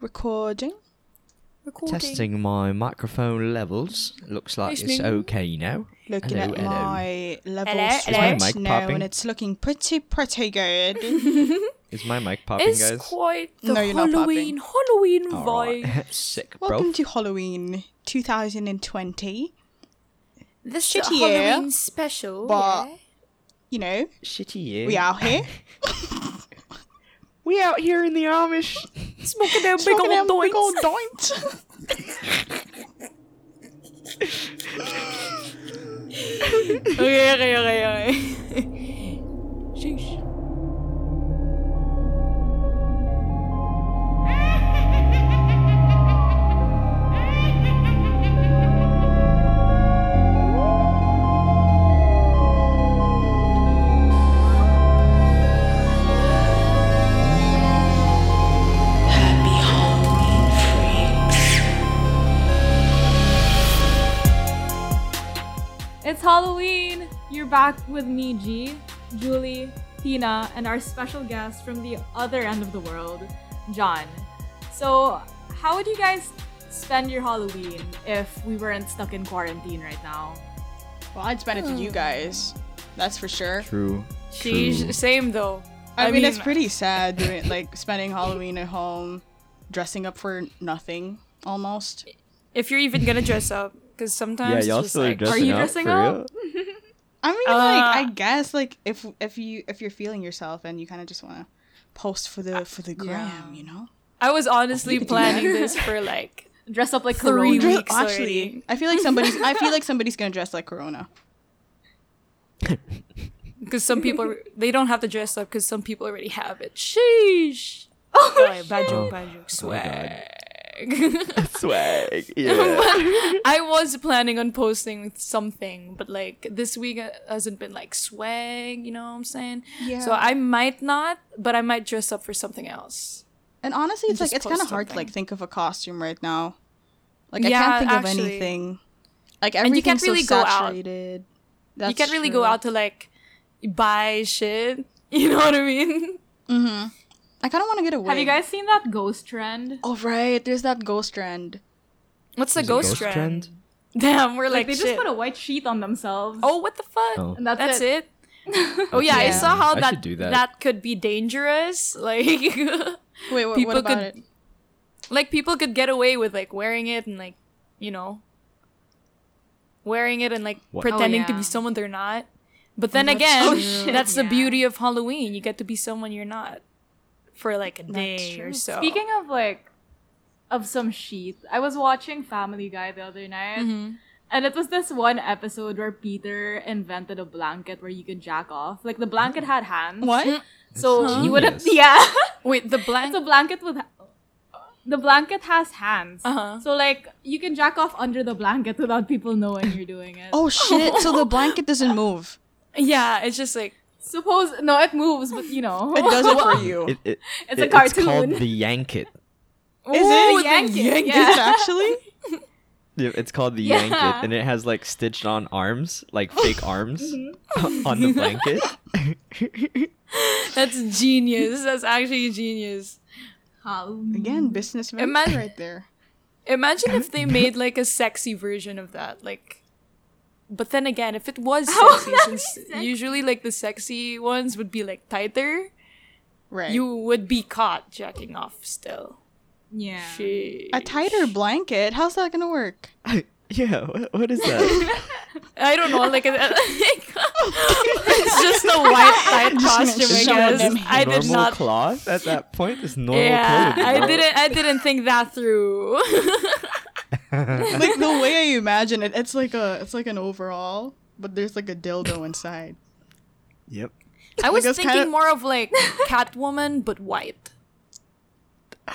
Recording. Recording. Testing my microphone levels. Looks like it's okay now. Looking Hello, at hello. my levels Hello, right hello. Is my mic now, popping? and it's looking pretty, pretty good. Is my mic popping, It's guys? It's quite the No, you're not Halloween, Halloween All vibe. right. Sick, bro. Welcome to Halloween 2020. This Shitty is a year, Halloween special. but- yeah. You know, Shitty year. we out here We out here in the Amish. Smoking them big smoking old them big old doinks. doinks. okay, okay, okay, okay. Sheesh. Back with me, G, Julie, Tina, and our special guest from the other end of the world, John. So, how would you guys spend your Halloween if we weren't stuck in quarantine right now? well, I'd spend it to you hmm. guys. That's for sure. True. Sheesh. True. Same though. I, mean, it's pretty sad doing like spending Halloween at home, dressing up for nothing almost. If you're even gonna dress up, because sometimes Yeah, y'all just still like, dressing you up dressing for up? real? I mean, Uh, like I guess like if if you if you're feeling yourself and you kind of just want to post for the for the gram, you know. I was honestly could do that. planning this for like Dress up like Three Corona. weeks Actually, already. I feel like somebody's. I feel like somebody's gonna dress like Corona. because some people they don't have to dress up because some people already have it. Sheesh. Oh, bad joke, bad joke. Oh my God. Swag. Swag. Yeah. I was planning on posting something, but like this week hasn't been like swag, you know what I'm saying? Yeah. So I might not, but I might dress up for something else. And honestly, it's like it's kind of hard to like think of a costume right now. Like I can't think actually. of anything. Like you everything's can't really so go out. saturated. you can't really true. go out to like buy shit. You know what I mean? Mm-hmm. I kind of want to get away. Have you guys seen that ghost trend? Oh right, there's that ghost trend. What's the ghost, ghost trend? trend? Damn, we're Like, like, they shit. just put a white sheet on themselves. oh, what the fuck? Oh. and that's, That's it. it. Oh yeah, I saw how I that should do that. could be dangerous. Like Wait, what, People what about could- it? like people could get away with like wearing it and like, you know, wearing it and like What? pretending oh, to Oh, yeah. be someone they're not. But then That's again, true. Oh, shit, that's the beauty of Halloween. You get to be someone you're not for like a day or so. Speaking of like, of some sheet, I was watching Family Guy the other night, Mhm. and it was this one episode where Peter invented a blanket where you could jack off. Like the blanket had hands. What? So That's you would have yeah. Wait, the it's blank. a blanket with. The blanket has hands. Uh-huh. So like you can jack off under the blanket without people knowing you're doing it. Oh shit! so the blanket doesn't move. Yeah, it's just like Suppose no, it moves, but you know. It does it for you. It, it, It's a it- It's called the Yank-It. Is Ooh, it? the Yank it, yeah. Is it actually? Yeah, It's called the Yeah. Yank-It, and it has like stitched on arms, like fake arms, mm-hmm. on the blanket. That's genius. That's actually genius. Halloween. Again, business venture Imagine- right there. Imagine if they made like a sexy version of that, like. But then again, if it was sexy, would that since sexy? usually like the sexy ones would be like tighter, Right. you would be caught jacking off still. Yeah. Shit. a tighter blanket. How's that gonna work? I, yeah, what, what is that? I don't know, like, uh, a, it's just a white tight Just costume. I guess. I did normal not. cloth at that point is normal Yeah, clothing. I bro. didn't. I didn't think that through. like the way I imagine it, it's like a it's like an overall, but there's like a dildo inside. Yep. I was Like, thinking kinda- more of like Catwoman, but white.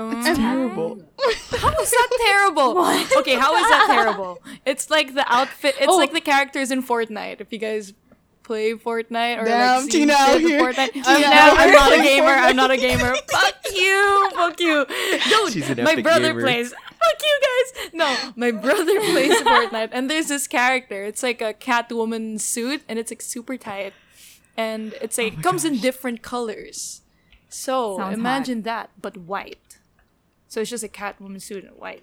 It's um, terrible. How is that terrible? Okay, how is that terrible? It's like the outfit. It's Oh. like the characters in Fortnite. If you guys play Fortnite or Damn, like see Tina out here. Fortnite, Tina Tina, out I'm not a gamer. I'm not a gamer. Fuck you. Fuck you. Dude, She's an my brother gamer. plays. Fuck you guys. No, my brother plays Fortnite, and there's this character. It's like a Catwoman suit, and it's like super tight, and it's like comes in different colors. So Sounds imagine that, but white. So it's just a Catwoman suit in white.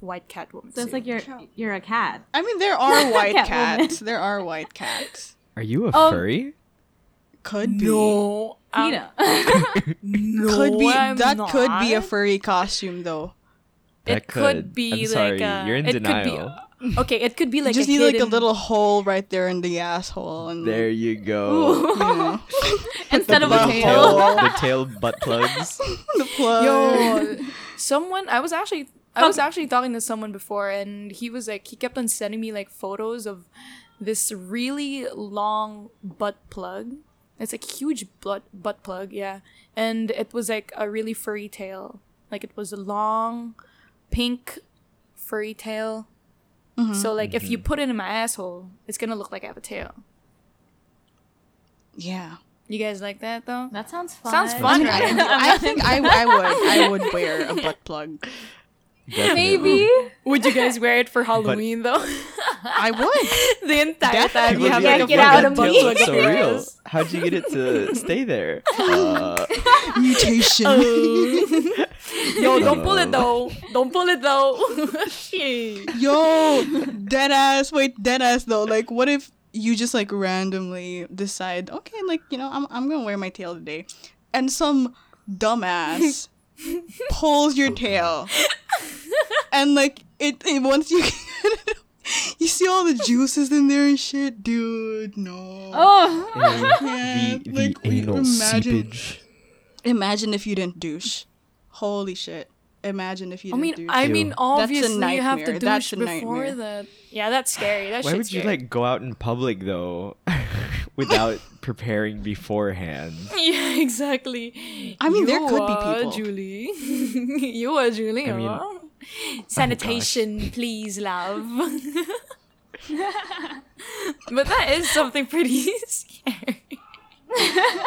White Catwoman So suit. it's like you're you're a cat. I mean, there are white cats. There are white cats. Are you a Um, furry? Could be. no, um, no, could be. I'm that could be a furry costume, though. That it could, be I'm like sorry, a, you're in it denial. Could be, okay, it could be like you just a need like a little hole right there in the asshole, and There you go. you know, Instead of a The the tail. tail, the tail butt plugs. the plug. Yo, someone I was actually I was actually talking to someone before and he was like he kept on sending me like photos of this really long butt plug. It's like huge butt butt plug, yeah. And it was like a really furry tail. Like it was a long pink furry tail. So like if you put it in my asshole, it's gonna look like I have a tail. Yeah. You guys like that though? That sounds fun. Sounds fun, right? I think I, I would I would wear a butt plug. Maybe. Would you guys wear it for Halloween though? I would. the entire time Definitely. you have Yeah, like a get fucking out of butt me. plug so up your real. How'd you get it to stay there? Uh, Mutation. Yo, don't pull it though. Don't pull it though. Shit. Yo, dead ass. Wait, dead ass though. Like, what if you just like randomly decide, okay, like you know, I'm I'm gonna wear my tail today, and some dumbass pulls your tail, and like it, it once you you see all the juices in there and shit, dude. No. Oh. Yeah, the, like, the we- anal imagine- seepage. Imagine if you didn't douche. Holy shit. Imagine if you I didn't mean, douche. I Ew. mean, obviously you have to nightmare. That's douche before nightmare. that. Yeah, that's scary. That Why shit's would you scary. like go out in public though, without preparing beforehand? Yeah, exactly. I mean, there You could be are people. Julie. you are Julie. I mean- huh? Oh Sanitation, please, love. but that is something pretty scary.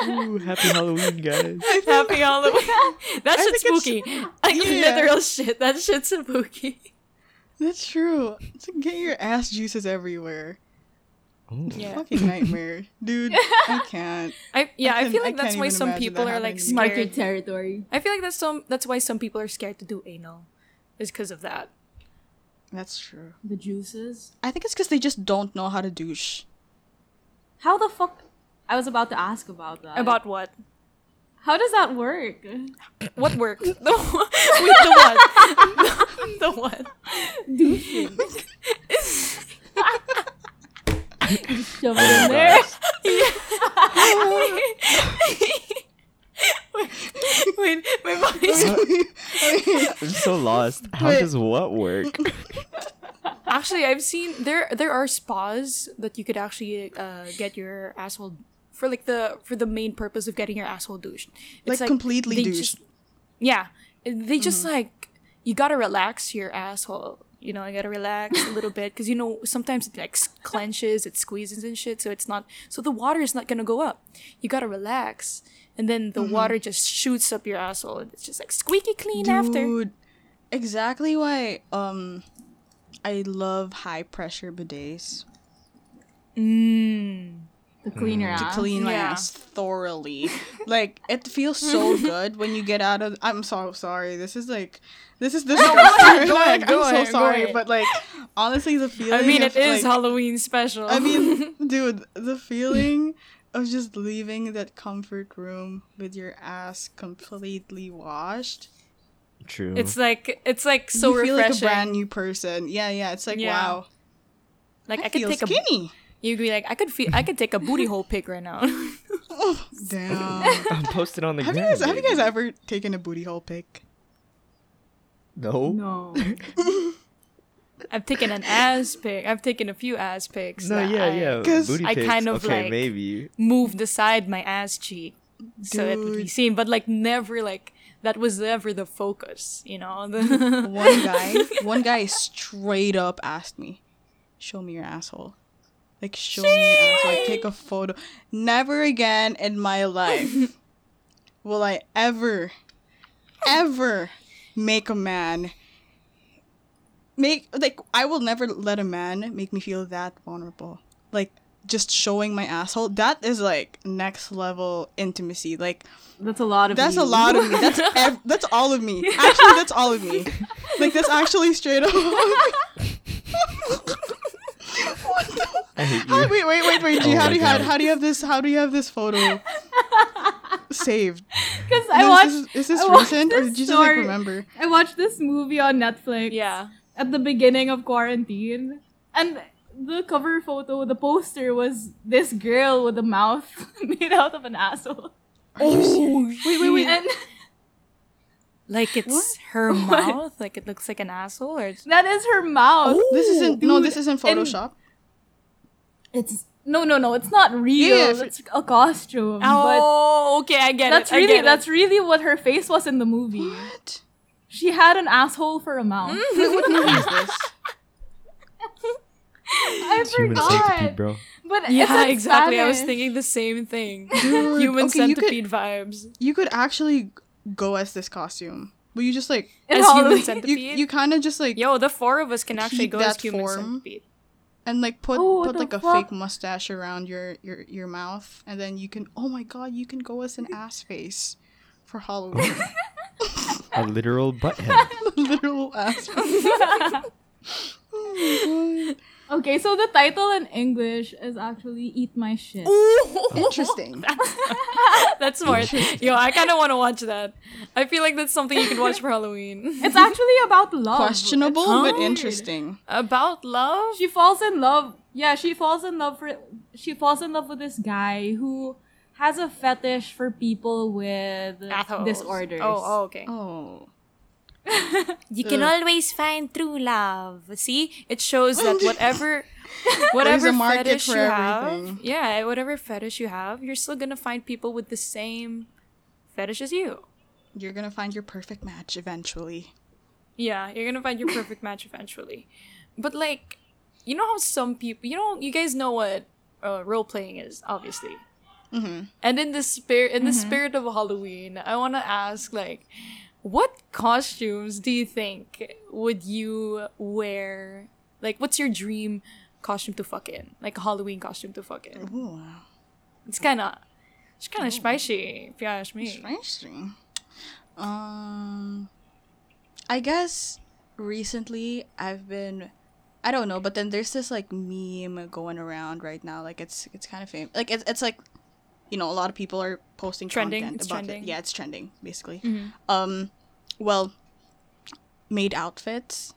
Ooh, happy Halloween, guys! Happy Halloween. That I shit's think it's- spooky. Like Yeah. literal shit. That shit's spooky. That's true. It's like get your ass juices everywhere. Ooh. Yeah. Fucking nightmare. Dude, I can't. I yeah, I, can- feel I like that's why some people are like happening. Market scared. territory. I feel like that's some that's why some people are scared to do anal. Is because of that. That's true. The juices. I think it's because they just don't know how to douche. How the fuck? I was about to ask about that. About what? how does that work? What work? the, what- wait, the what? the, the what? Shove it in there. wait, my voice. I'm so lost. How Wait. does what work? Actually, I've seen there there are spas that you could actually uh, get your asshole for like the for the main purpose of getting your asshole douched. It's Like, completely they douched. just- yeah, they just Mm-hmm. like you gotta relax your asshole. You know, you gotta relax a little bit because you know sometimes it like clenches, it squeezes and shit. So it's not so the water is not gonna go up. You gotta relax, and then the Mm-hmm. water just shoots up your asshole, and it's just like squeaky clean after. Dude, exactly why um I love high pressure bidets Mm. To clean your mm. to ass. clean my Yeah. ass thoroughly. like it feels so good when you get out of. I'm so sorry. This is like this is disgusting. ahead, go Like, ahead, go I'm ahead, so sorry, but like honestly, the feeling. I mean, of, it is like, Halloween special. I mean, dude, the feeling of just leaving that comfort room with your ass completely washed. True. it's like it's like so refreshing. you feel refreshing. like a brand new person. Yeah, yeah. It's like Yeah. wow. like I, I, could feel take a skinny. You'd be like I could feel I could take a booty hole pic right now. Oh, damn. I'm posted on the have you guys have you guys ever taken a booty hole pic? No. No. I've taken an ass pic. I've taken a few ass pics. No, that yeah, I yeah. 'Cause Booty I kind of, okay, like- maybe. Moved aside my ass cheek so it would be seen, but like never like that was never the focus. You know. The one guy, one guy straight up asked me, "Show me your asshole." Like show me your asshole. Like take a photo. Never again in my life will I ever, ever make a man make like I will never let a man make me feel that vulnerable. Like just showing my asshole, that is like next level intimacy. Like That's a lot of. Me. That's a lot of me. That's ev- that's all of me. Actually, that's all of me. Like that's actually straight up. what the? I hate How, you. wait, wait, wait, wait. G, Oh how do you have, how do you have this? How do you have this photo saved? Because I is, watched. this, is this watched recent or did you just like remember? I watched this movie on Netflix. Yeah. At the beginning of quarantine, and the cover photo, the poster was this girl with a mouth made out of an asshole. Oh, Wait, wait, wait. And Like it's her mouth, like it looks like an asshole, or it's... that is her mouth. This isn't no. This isn't and- Photoshop. It's no, no, no. It's not real. Yeah, if it's a costume. oh, okay, I get that's it. I really get it. that's really what her face was in the movie. What? She had an asshole for a mouth. Mm. Wait, what movie is this? I It's human forgot. centipede, bro. But yeah, in exactly. I was thinking the same thing. Dude, Human okay, you could- centipede vibes. You could actually go as this costume, but you just like In As human centipede. you kind of just like Yo, the four of us can actually go as human form. centipede. And like put Oh, put the like a fake mustache around your your your mouth, and then you can. Oh my god, you can go as an ass face for Halloween. A literal butthead. Literal ass. Face. my Okay, so the title in English is actually "Eat My Shit." god. Interesting. That's smart. Yo, I kind of want to watch that. I feel like that's something you can watch for Halloween. It's actually about love. Questionable, It's but weird. interesting. About love? She falls in love. Yeah, she falls in love for. She falls in love with this guy who has a fetish for people with Assholes. disorders. Oh, oh, okay. Oh. You can Ugh. always find true love. See, it shows that whatever, whatever There's a market fetish for you have, yeah, whatever fetish you have, you're still gonna find people with the same fetish as you. You're gonna find your perfect match eventually. Yeah, you're gonna find your perfect match eventually. But like, you know how some people, you know, you guys know what uh, role playing is, obviously. Mm-hmm. And in the spirit, in the spirit of Halloween, I want to ask, like, what costumes do you think would you wear? Like, what's your dream costume to fuck in? Like a Halloween costume to fuck in. Ooh. It's kind of, it's kind of spicy, if you ask me. Spicy. Um, I guess recently I've been, I don't know, but then there's this like meme going around right now. Like it's it's kind of famous. Like it's it's like, you know, a lot of people are posting Trending, content it's about trending. it. Yeah, it's trending basically. Mhm. Um, well, made outfits,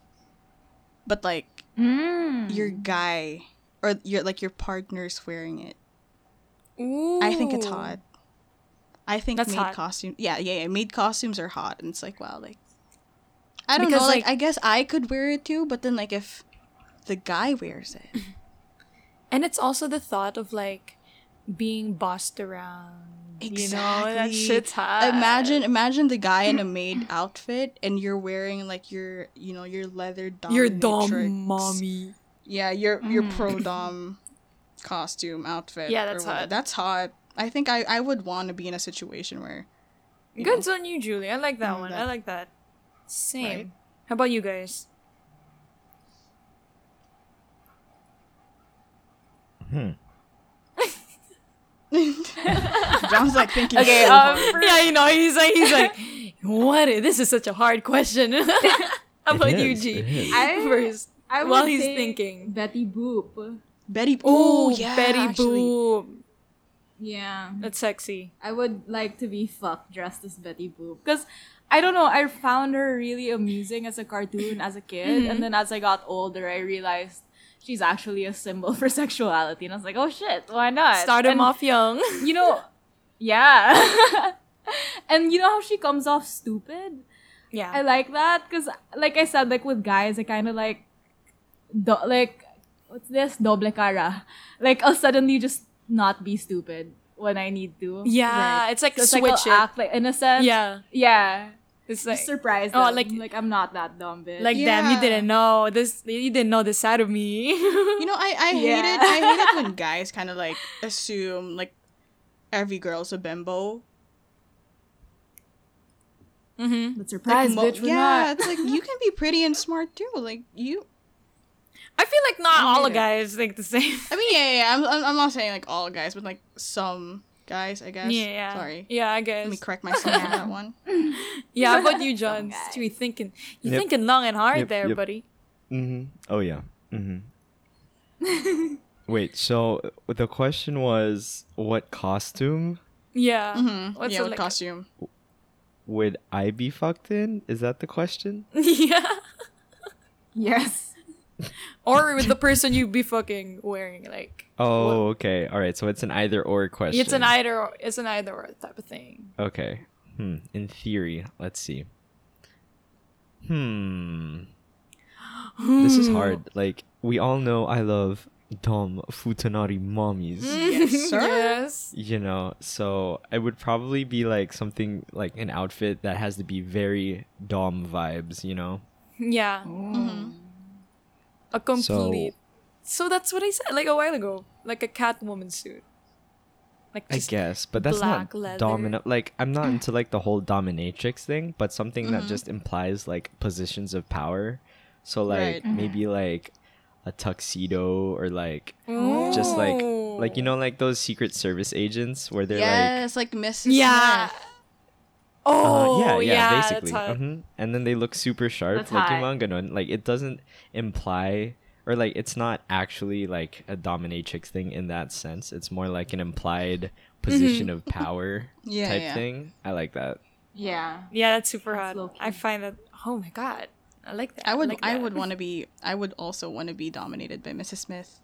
but like Mm. your guy or your like your partner's wearing it. Ooh. I think it's hot. I think That's made hot. costume. Yeah, yeah, yeah. Made costumes are hot, and it's like wow, like I don't Because, know. Like, like- I guess I could wear it too, but then like if the guy wears it, And it's also the thought of like being bossed around. You know, that shit's hot. imagine imagine the guy in a maid outfit, and you're wearing like your you know your leather dom. your dom mommy. Yeah, your your pro dom costume outfit. Yeah, that's hot. That's hot. I think I I would want to be in a situation where. you Good on you, Julie. I like that Mm, one. that- I like that. Same. Right? How about you guys? Hmm. John's like thinking. Okay, so um, hard. yeah, you know, he's like, he's like, what? This is such a hard question. How about It you, is, G? it is. I- First, I would while he's say thinking. Betty Boop. Betty. Oh, Oh, yeah, Betty actually. Boop. Yeah. That's sexy. I would like to be fucked dressed as Betty Boop. Because I don't know, I found her really amusing as a cartoon as a kid. Mhm. And then as I got older, I realized she's actually a symbol for sexuality. And I was like, oh shit, why not? Start him off young. You know, yeah. and you know how she comes off stupid? yeah. I like that because, like I said, like with guys, I kind of like, do- like, what's this? Doble cara. Like, I'll suddenly just not be stupid when I need to. yeah, it's like So it's switch like it. I'll act like innocent. yeah. Yeah. It's Just like, surprise oh, like- Like, I'm not that dumb bitch. like damn, you didn't know this. You didn't know this side of me. You know, I I hate it. I hate it when guys kind of like assume like every girl's a bimbo. mm-hmm. but Like, surprise, mo- bitch, we're yeah, not. it's like you can be pretty and smart too. Like you, I feel like not all hate the it. guys think the same. I mean, yeah, yeah, yeah. I'm, I'm, I'm not saying like all guys, but like some guys, I guess. Yeah, yeah. Sorry. Yeah, I guess. Let me correct myself on that one. Yeah, how about you, John? guys. You thinking, you Yep. thinking long and hard Yep, there, yep. buddy. Mm-hmm. Oh yeah. Mm-hmm. Wait. So the question was, what costume Yeah. Mm-hmm. What's yeah, the, what like- costume? would I be fucked in? Is that the question? yeah. Yes. Or with the person you'd be fucking wearing, like. Oh, okay. All right. So it's an either or question. It's an either or, It's an either or type of thing. Okay. Hmm. In theory, let's see. Hmm. This is hard. Like we all know, I love Dom Futanari mommies. Yes, sir. Yes. You know, so it would probably be like something like an outfit that has to be very Dom vibes. You know. Yeah. Mm-hmm. A complete. So, that's what I said like a while ago, like a Catwoman suit. Like I guess, but that's black not leather. dominant. Like I'm not into like the whole dominatrix thing, but something Mm-hmm. that just implies like positions of power. So like Right. Mm-hmm. maybe like a tuxedo or like just like like you know like those secret service agents where they're like Yes, like Mrs. Yeah. Smith. Uh, Oh yeah, yeah, that's basically. hot. Mhm. And then they look super sharp, That's like hot. yung mga ganon. Like it doesn't imply or like it's not actually like a dominatrix thing in that sense. It's more like an implied position of power Yeah, type yeah. thing. I like that. Yeah. Yeah, that's super hot. low-key. I find that. Oh my god, I like that. I would like I would want to be I would also want to be dominated by Mrs. Smith.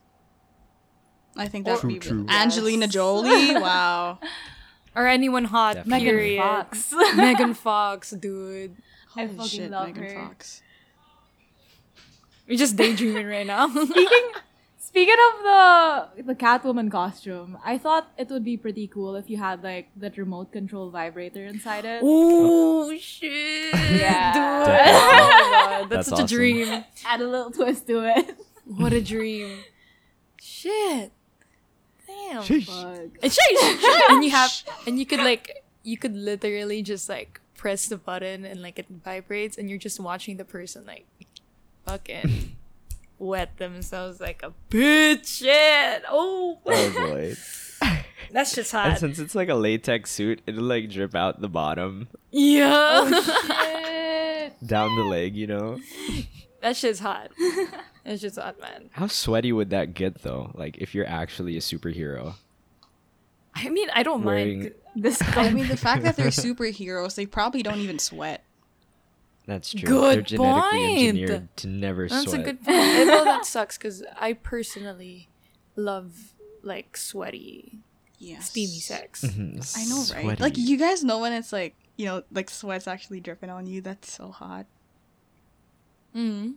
I think that would be True, true. Angelina Yes. Jolie. Wow. Or anyone hot. Definitely. Megan Fox. Megan Fox, dude. I Holy fucking shit, love Megan her. Fox. You're just daydreaming right now. Speaking speaking of the the Catwoman costume, I thought it would be pretty cool if you had like that remote control vibrator inside it. oh shit, Yeah. dude! Oh my that's, That's such a dream. Add a little twist to it. What a dream. Shit. Damn. Sheesh. And sheesh. and you have and you could like you could literally just like press the button and like it vibrates and you're just watching the person like fucking wet themselves like a bitch shit. Oh, Oh boy. that's just hot. and hot. since it's like a latex suit, it'll like drip out the bottom Yeah. Oh, shit. down the leg, you know? that shit's hot. That's just hot, man. How sweaty would that get though? Like if you're actually a superhero. I mean, I don't Wearing- mind. This I mean, the fact that they're superheroes, they probably don't even sweat. That's true. Good They're genetically point. engineered to never That's sweat. That's a good point. Although that sucks because I personally love like sweaty, Yes. steamy sex. Mhm, I know, right? sweaty. Like you guys know when it's like you know, like sweat's actually dripping on you. That's so hot. Mm.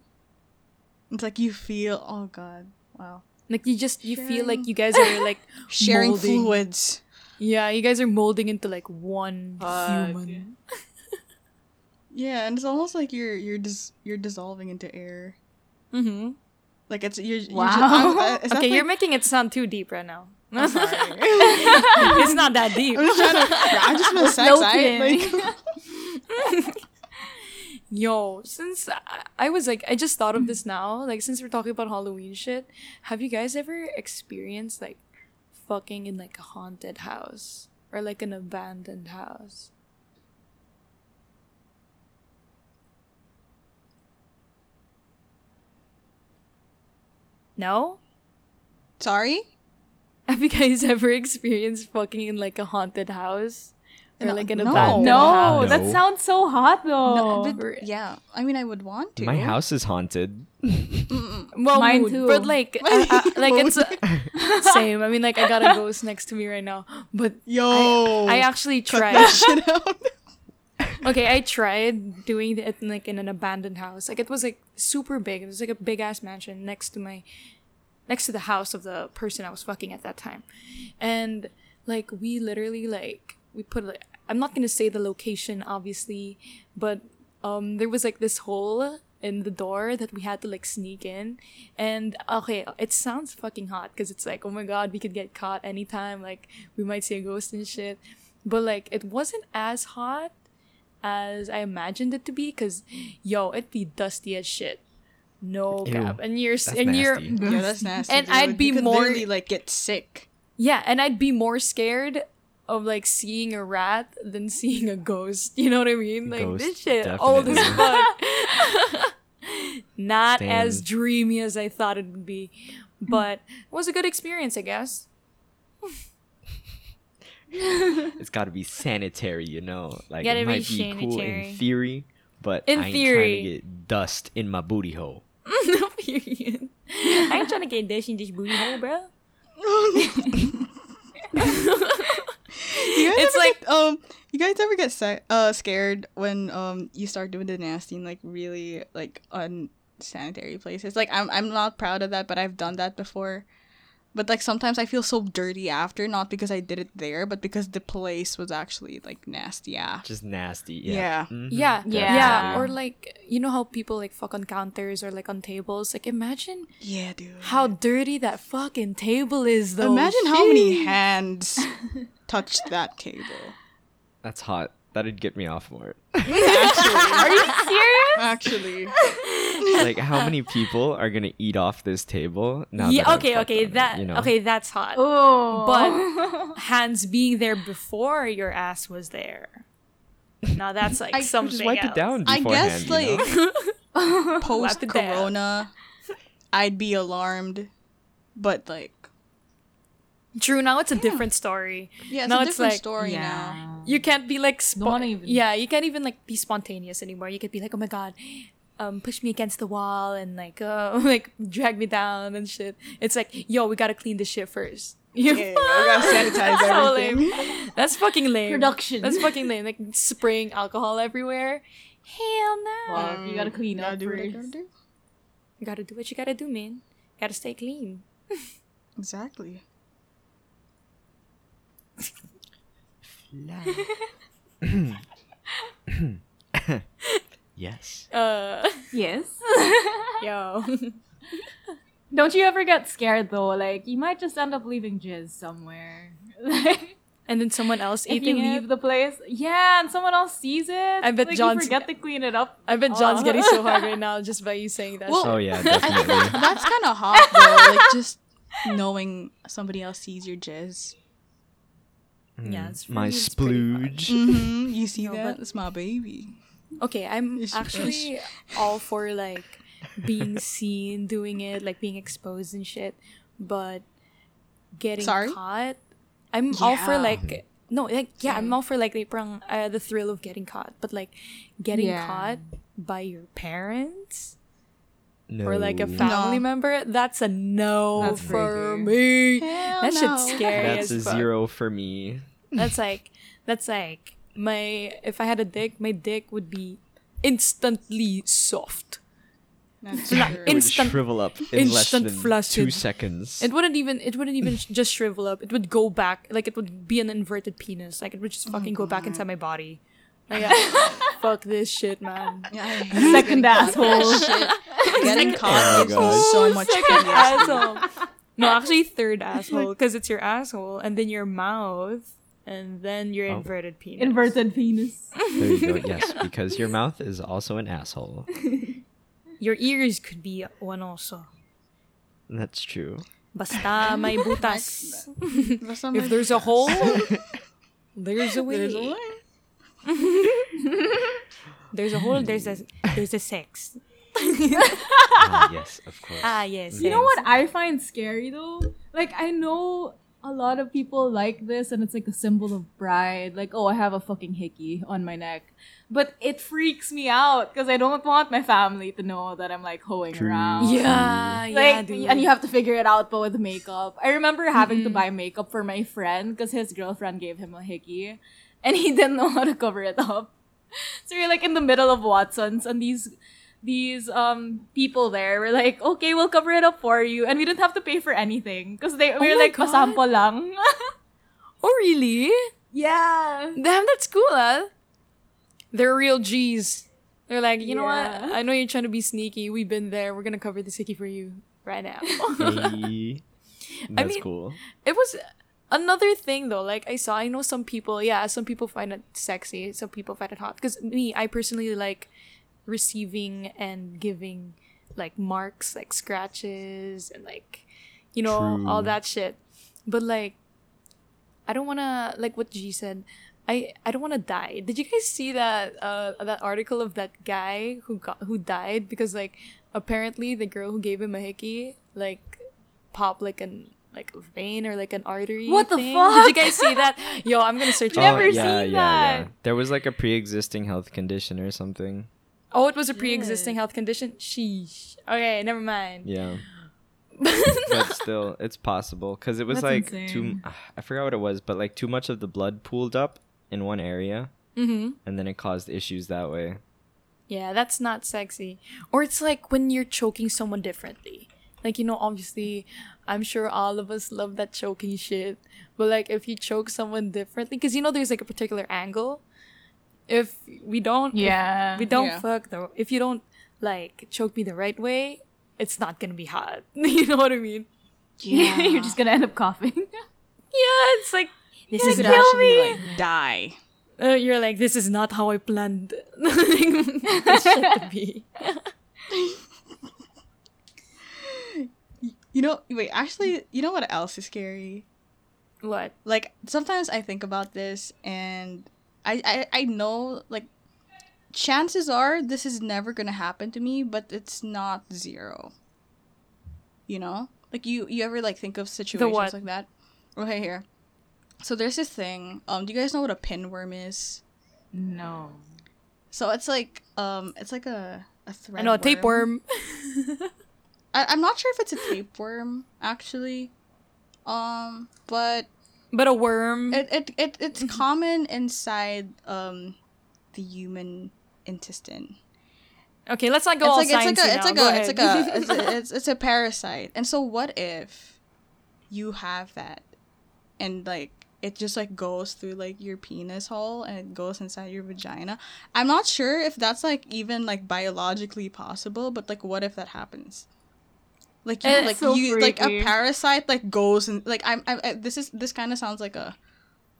It's like you feel. Oh god. Wow. Like you just you feel like you guys are like Sharing molding. fluids. Yeah, you guys are molding into like one Fuck. human. Yeah, and it's almost like you're you're dis- you're dissolving into air. Mm-hmm. Like it's you're. you're Wow. just, I'm- uh, Okay, like- you're making it sound too deep right now. I'm sorry. it's not that deep. I'm just trying to. I'm just gonna sex. I, like, Yo, since I, I was like, I just thought of this mm-hmm. now. Like, since we're talking about Halloween shit, have you guys ever experienced like fucking in like a haunted house or like an abandoned house? No? sorry. Have you guys ever experienced fucking in like a haunted house? Or No- like an no. abandoned no, house? that sounds so hot though. No, but yeah. I mean, I would want to. My house is haunted. Well, Mine mood, too. But like, uh, uh, like it's Mood. uh, same. I mean, like I got a ghost next to me right now, but Yo. I actually cut tried. that shit out. okay, I tried doing it in, like in an abandoned house. Like it was like super big. It was like a big ass mansion next to my, next to the house of the person I was fucking at that time, and like we literally like we put like I'm not gonna say the location obviously, but um there was like this hole in the door that we had to like sneak in and okay it sounds fucking hot because it's like oh my god we could get caught anytime like we might see a ghost and shit but like it wasn't as hot as i imagined it to be because yo it'd be dusty as shit No Ew. cap. And you're That's and you're. Yeah, that's nasty. And dude. I'd be you could more- like get sick. yeah, and I'd be more scared of like seeing a rat than seeing a ghost. You know what I mean? Like this Ghost, shit old as definitely. fuck. Not as dreamy as I thought it would be, but it was a good experience, I guess. It's got to be sanitary, you know. Like Gotta it might be cool in theory, but In I ain't theory. trying to get dust in my booty hole. Period. I ain't trying to get this in this booty hole, bro. You guys It's ever like- get, um, you guys ever get sa- uh scared when um you start doing the nasty in like really like unsanitary places? Like I'm I'm not proud of that, but I've done that before. But like sometimes I feel so dirty after, not because I did it there, but because the place was actually like nasty. Yeah. Just nasty. Yeah. Yeah. Mhm, Yeah, Yeah. yeah, Or like, you know how people like fuck on counters or like on tables? Like, imagine Yeah, dude. how dirty that fucking table is, though. Imagine how many hands touched that table. That's hot. That'd get me off more. Are you serious? Actually. like how many people are gonna eat off this table? Now Yeah, that I've okay, fucked okay, on it, that you know? okay, that's hot. Oh, But hands being there before your ass was there. Now that's like I- something Just wipe else. it down I beforehand. guess you like know? post it corona, I'd be alarmed. But like True, now it's a different story. yeah, it's Now a it's different like- story now. You can't be like Don't even- Yeah, you can't even like be spontaneous anymore. You could be like, "Oh my god, um push me against the wall and like uh like drag me down and shit." It's like, "Yo, we got to clean this shit first. You Yeah, gotta sanitize so everything. lame. That's fucking lame. Production. That's fucking lame. Like spraying alcohol everywhere. Hell no. Fuck, you gotta clean Gotta up do what I gotta do. You gotta do what you gotta do, man. Gotta stay clean. Exactly. yes. Uh, Yes. yo. Don't you ever get scared though? Like you might just end up leaving jizz somewhere. Like and then someone else if you leave it. the place, yeah, and someone else sees it. I bet like, John's- you forget to clean it up. I bet John's Oh. getting so hard right now just by you saying that. Well- shit. Oh yeah, definitely. That's kind of hot though. Like just knowing somebody else sees your jizz. Yeah, it's My pretty- it's splooge. Mm-hmm. You see No, that? but- That's my baby. Okay, I'm Ish, actually all for like being seen doing it, like being exposed and shit, but getting Sorry? caught. I'm all for like no, like yeah, I'm all for like the parang, uh, the thrill of getting caught, but like getting Yeah. caught by your parents No. or like a family No. member, that's a no That's for me. Hell that no. shit's scary That's a fuck. zero for me. That's like that's like my if I had a dick, my dick would be instantly soft. That's Like, true. It would Instant- shrivel up in less instant than two seconds. It wouldn't even it wouldn't even just shrivel up. It would go back like it would be an inverted penis. Like it would just oh fucking go back inside my body. Like, yeah, fuck this shit, man. Yeah, Second getting caught. asshole. Shit. Getting Oh caught my gives so much Second asshole. No, actually third asshole because it's your asshole and then your mouth and then your Oh. inverted penis. Inverted penis. There you go. Yes, because your mouth is also an asshole. Your ears could be one also. That's true. Basta may butas. Basta if may- there's a hole, there's a way. There's a way. There's a hole. There's a there's a sex. Ah, yes, of course. Ah yes. You know what I find scary though? Like I know a lot of people like this and it's like a symbol of pride. Like, oh, I have a fucking hickey on my neck. But it freaks me out because I don't want my family to know that I'm like hoeing True. around. Yeah, yeah, dude. and you have to figure it out, but with makeup. I remember having to Mm-mm. buy makeup for my friend because his girlfriend gave him a hickey, and he didn't know how to cover it up. So you're like in the middle of Watson's, and these these um people there were like, okay, we'll cover it up for you, and we didn't have to pay for anything because they we Oh were like God. pasample lang. Oh really? yeah. Damn, that's cool, huh? They're real G's. They're like, you know what? I know you're trying to be sneaky. We've been there. We're gonna cover the hickey for you right now. Hey. That's mean- cool. it was another thing though like i saw i know some people yeah some people find it sexy some people find it hot because me i personally like receiving and giving like marks, like scratches, and like you know all that shit. But like, I don't wanna like what G said. I I don't wanna die. Did you guys see that uh that article of that guy who got who died because like apparently the girl who gave him a hickey like popped like an like a vein or like an artery. What the thing. Did you guys see that? Yo, I'm gonna search it. Never oh, up. yeah, seen yeah, yeah. that. There was like a pre-existing health condition or something. Oh, it was a pre-existing health condition. Sheesh. Okay, never mind. Yeah. but still, it's possible because it was That's like too. I forgot what it was, but like too much of the blood pooled up in one area, mm-hmm. and then it caused issues that way. Yeah, that's not sexy. Or it's like when you're choking someone differently. Like, you know, obviously, I'm sure all of us love that choking shit. But like, if you choke someone differently, because you know, there's like a particular angle. If we don't, if Yeah. we don't Yeah. fuck though. If you don't like choke me the right way, it's not gonna be hot. you know what I mean? yeah You're just gonna end up coughing. Yeah, it's like this You is could not. actually like die. Uh, you're like this is not how I planned this shit to be. You know, wait, actually, you know what else is scary? What? Like sometimes I think about this and I I, I know like chances are this is never gonna happen to me, but it's not zero. You know? Like you you ever like think of situations like that? Okay, here. So there's this thing. Um, do you guys know what a pinworm is? no. So it's like um it's like a a thread. I know, a tapeworm. I, I'm not sure if it's a tapeworm actually. Um, but but a worm. it, it, it it's common inside um the human intestine. okay, let's not go all it's like it's like a it's like a it's like a it's, a it's it's a parasite. And so what if you have that and like it just like goes through like your penis hole and it goes inside your vagina. I'm not sure if that's like even like biologically possible, but like what if that happens? Like you, It's like so you like a parasite like goes and like I'm, I'm I, this is this kind of sounds like a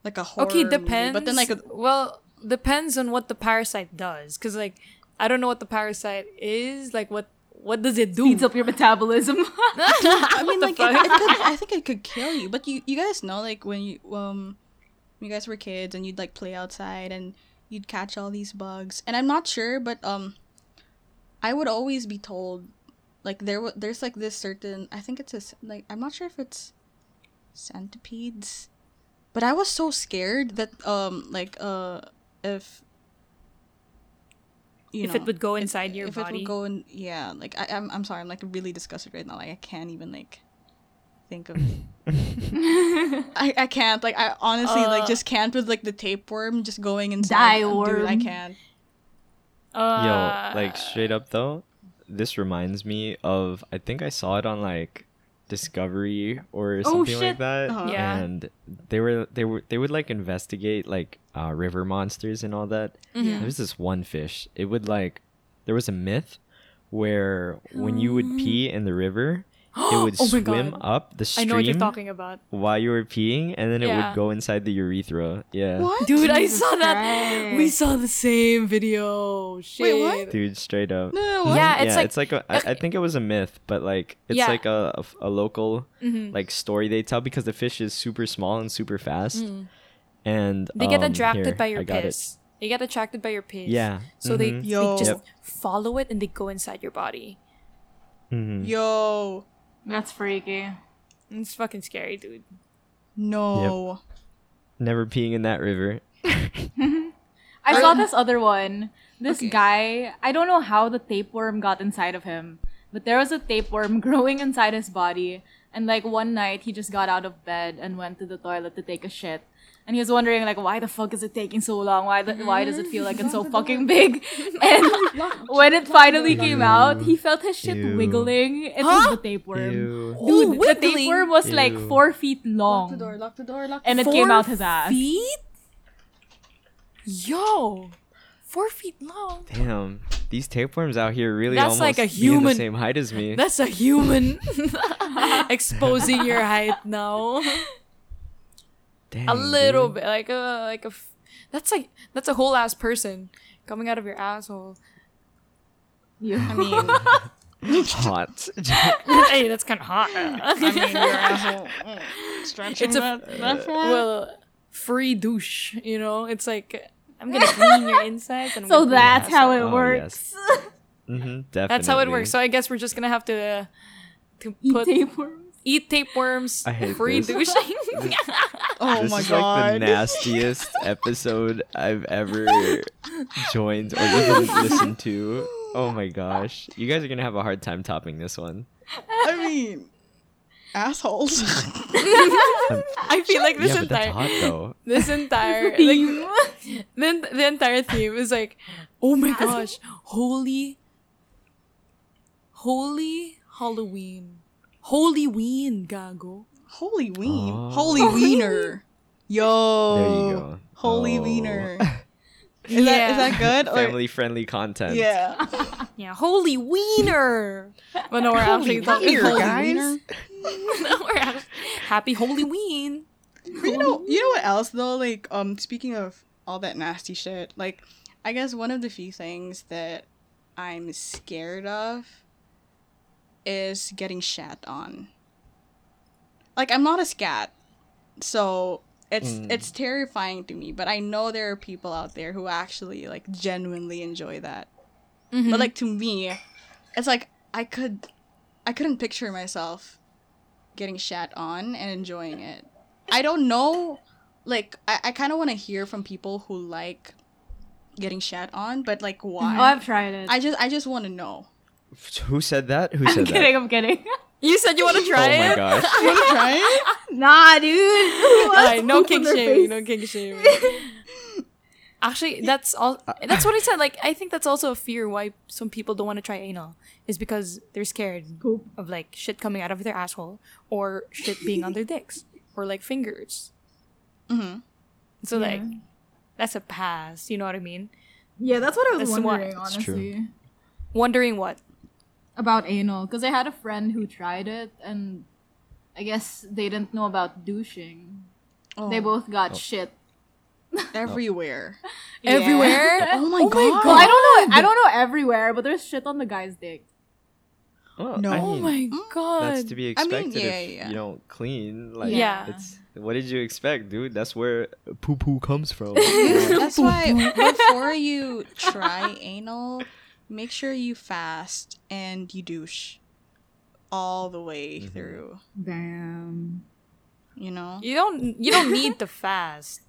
like a horror okay, movie, depends. but then like a, well, depends on what the parasite does. Cause like I don't know what the parasite is. Like what what does it do? Speeds up your metabolism. I mean, like, it, it could, I think it could kill you. But you, you guys know, like, when you, um, you guys were kids and you'd like play outside and you'd catch all these bugs. And I'm not sure, but um, I would always be told, like, there, wa there's like this certain, I think it's a, c- like, I'm not sure if it's centipedes, but I was so scared that um, like, uh, if. You if know, it would go if- inside your if body. it would go in, yeah. Like I, I'm, I'm sorry. I'm like really disgusted right now. Like I can't even like think of. I, I can't. Like I honestly like Uh, just can't with like the tapeworm just going inside. Die Dude, I can't. uh, Yo, like straight up though, this reminds me of I think I saw it on like Discovery or Oh, something like that. Uh-huh. Yeah. And they were they were they would like investigate like uh, river monsters and all that. Mhm. There was this one fish. It would like there was a myth where when you would pee in the river, it would Oh swim God. up the I stream know what you're talking about. while you were peeing, and then it would go inside the urethra. Yeah. What? Dude, I Jesus saw that. We saw the same video. Shit. what? Dude, straight up. No, no, what? Yeah, it's yeah, like- it's like a, I, I think it was a myth, but like it's Yeah. like a local Mhm. like story they tell because the fish is super small and super fast, and They get um, attracted here, by your I got it. piss. They get attracted by your piss. Yeah. So they, mhm, they Yo. just Yep. follow it and they go inside your body. mhm. Yo, That's freaky. It's fucking scary, dude. no. Never peeing in that river. I saw this other one. This Okay. guy, I don't know how the tapeworm got inside of him, but there was a tapeworm growing inside his body. And like one night, he just got out of bed and went to the toilet to take a shit. And he was wondering like, why the fuck is it taking so long? Why the, why does it feel like it's so fucking big? And when it finally came out, he felt his shit Ew. wiggling. It Huh? was the tapeworm. Ew. Dude, oh, the tapeworm was like four feet long. Lock the door. Lock the door. Lock. And it Four came out his ass. Feet? Yo, four feet long. Damn, these tapeworms out here really That's almost like a human. the same height as me. That's a human exposing your height now. Dang, a little dude. bit, like a like a. f- That's like that's a whole ass person coming out of your asshole. I mean, Hot. hey, that's kind of hot. I mean, your asshole. mm, Stretching It's a- that, that well, free douche. You know, it's like I'm gonna clean your insides. And I'm So gonna clean your that's how it asshole. Oh, works. mm-hmm, definitely. That's how it works. So I guess we're just gonna have to to Eat put tapeworms. Eat tapeworms, I hate free this. douching. oh this my is god. like the nastiest episode I've ever joined or even listened to. Oh my gosh. You guys are gonna have a hard time topping this one. I mean, assholes. I feel like this yeah, but that's entire hot this entire like Theme. the, the entire theme is like, oh my gosh, holy, holy Halloween, holy ween, gago. Holy ween. Oh. Holy wiener. Yo. There you go. Holy Oh. wiener. Is, that, is that good? Family friendly content. yeah. Yeah, holy wiener. But no, we're actually talking wiener, holy guys. wiener. no, we're act- happy holy ween. But you know, you know what else though? Like, um, speaking of all that nasty shit, like, I guess one of the few things that I'm scared of is getting shat on. Like, I'm not a scat, so it's Mm. it's terrifying to me. But I know there are people out there who actually like genuinely enjoy that. Mm-hmm. But like to me, it's like I could, I couldn't picture myself getting shat on and enjoying it. I don't know. Like I, I kind of want to hear from people who like getting shat on, but like why? Oh, I've tried it. I just I just want to know. Who said that? Who said I'm said kidding. I'm kidding. you said you want to try it. oh my it. gosh. You want to try it? nah, dude. Alright, no poop on king their shaming. No king shaming. Actually, that's all. That's what I said. Like, I think that's also a fear why some people don't want to try anal is because they're scared Poop. of like shit coming out of their asshole or shit being on their dicks or like fingers. Mm-hmm. So like, that's a pass. You know what I mean? Yeah, that's what I was That's why- wondering, It's true. honestly. Wondering what? About anal. Because I had a friend who tried it, and I guess they didn't know about douching. Oh, They both got oh. shit. everywhere. Yeah. Everywhere. Oh, oh my god. Well, I don't know. I don't know everywhere, but there's shit on the guy's dick. Oh, well, No. I Oh my mm. god. that's to be I mean, expected yeah, if yeah. you don't clean. Like, Yeah. It's, what did you expect, dude? That's where poo poo comes from. That's why before you try anal, make sure you fast and you douche all the way Mhm. through. Damn. You know. you don't. You don't need to fast.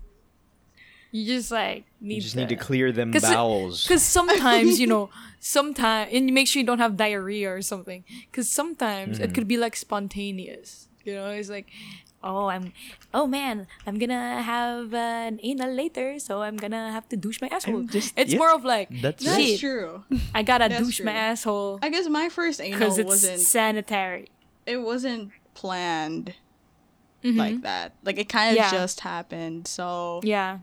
You just like need. you just to, need to clear them 'Cause it- bowels. Because sometimes, you know, sometimes, and you make sure you don't have diarrhea or something. Because sometimes it Mhm. could be like spontaneous. You know, it's like, oh, I'm, oh man, I'm gonna have uh, an anal later, so I'm gonna have to douche my asshole. Just- it's yeah, more of like, that's That's shit, true. I gotta That's douche my asshole I guess my first anal because it's wasn't sanitary. it wasn't planned Mhm. like that. Like it kind of Yeah. just happened. So, Yeah.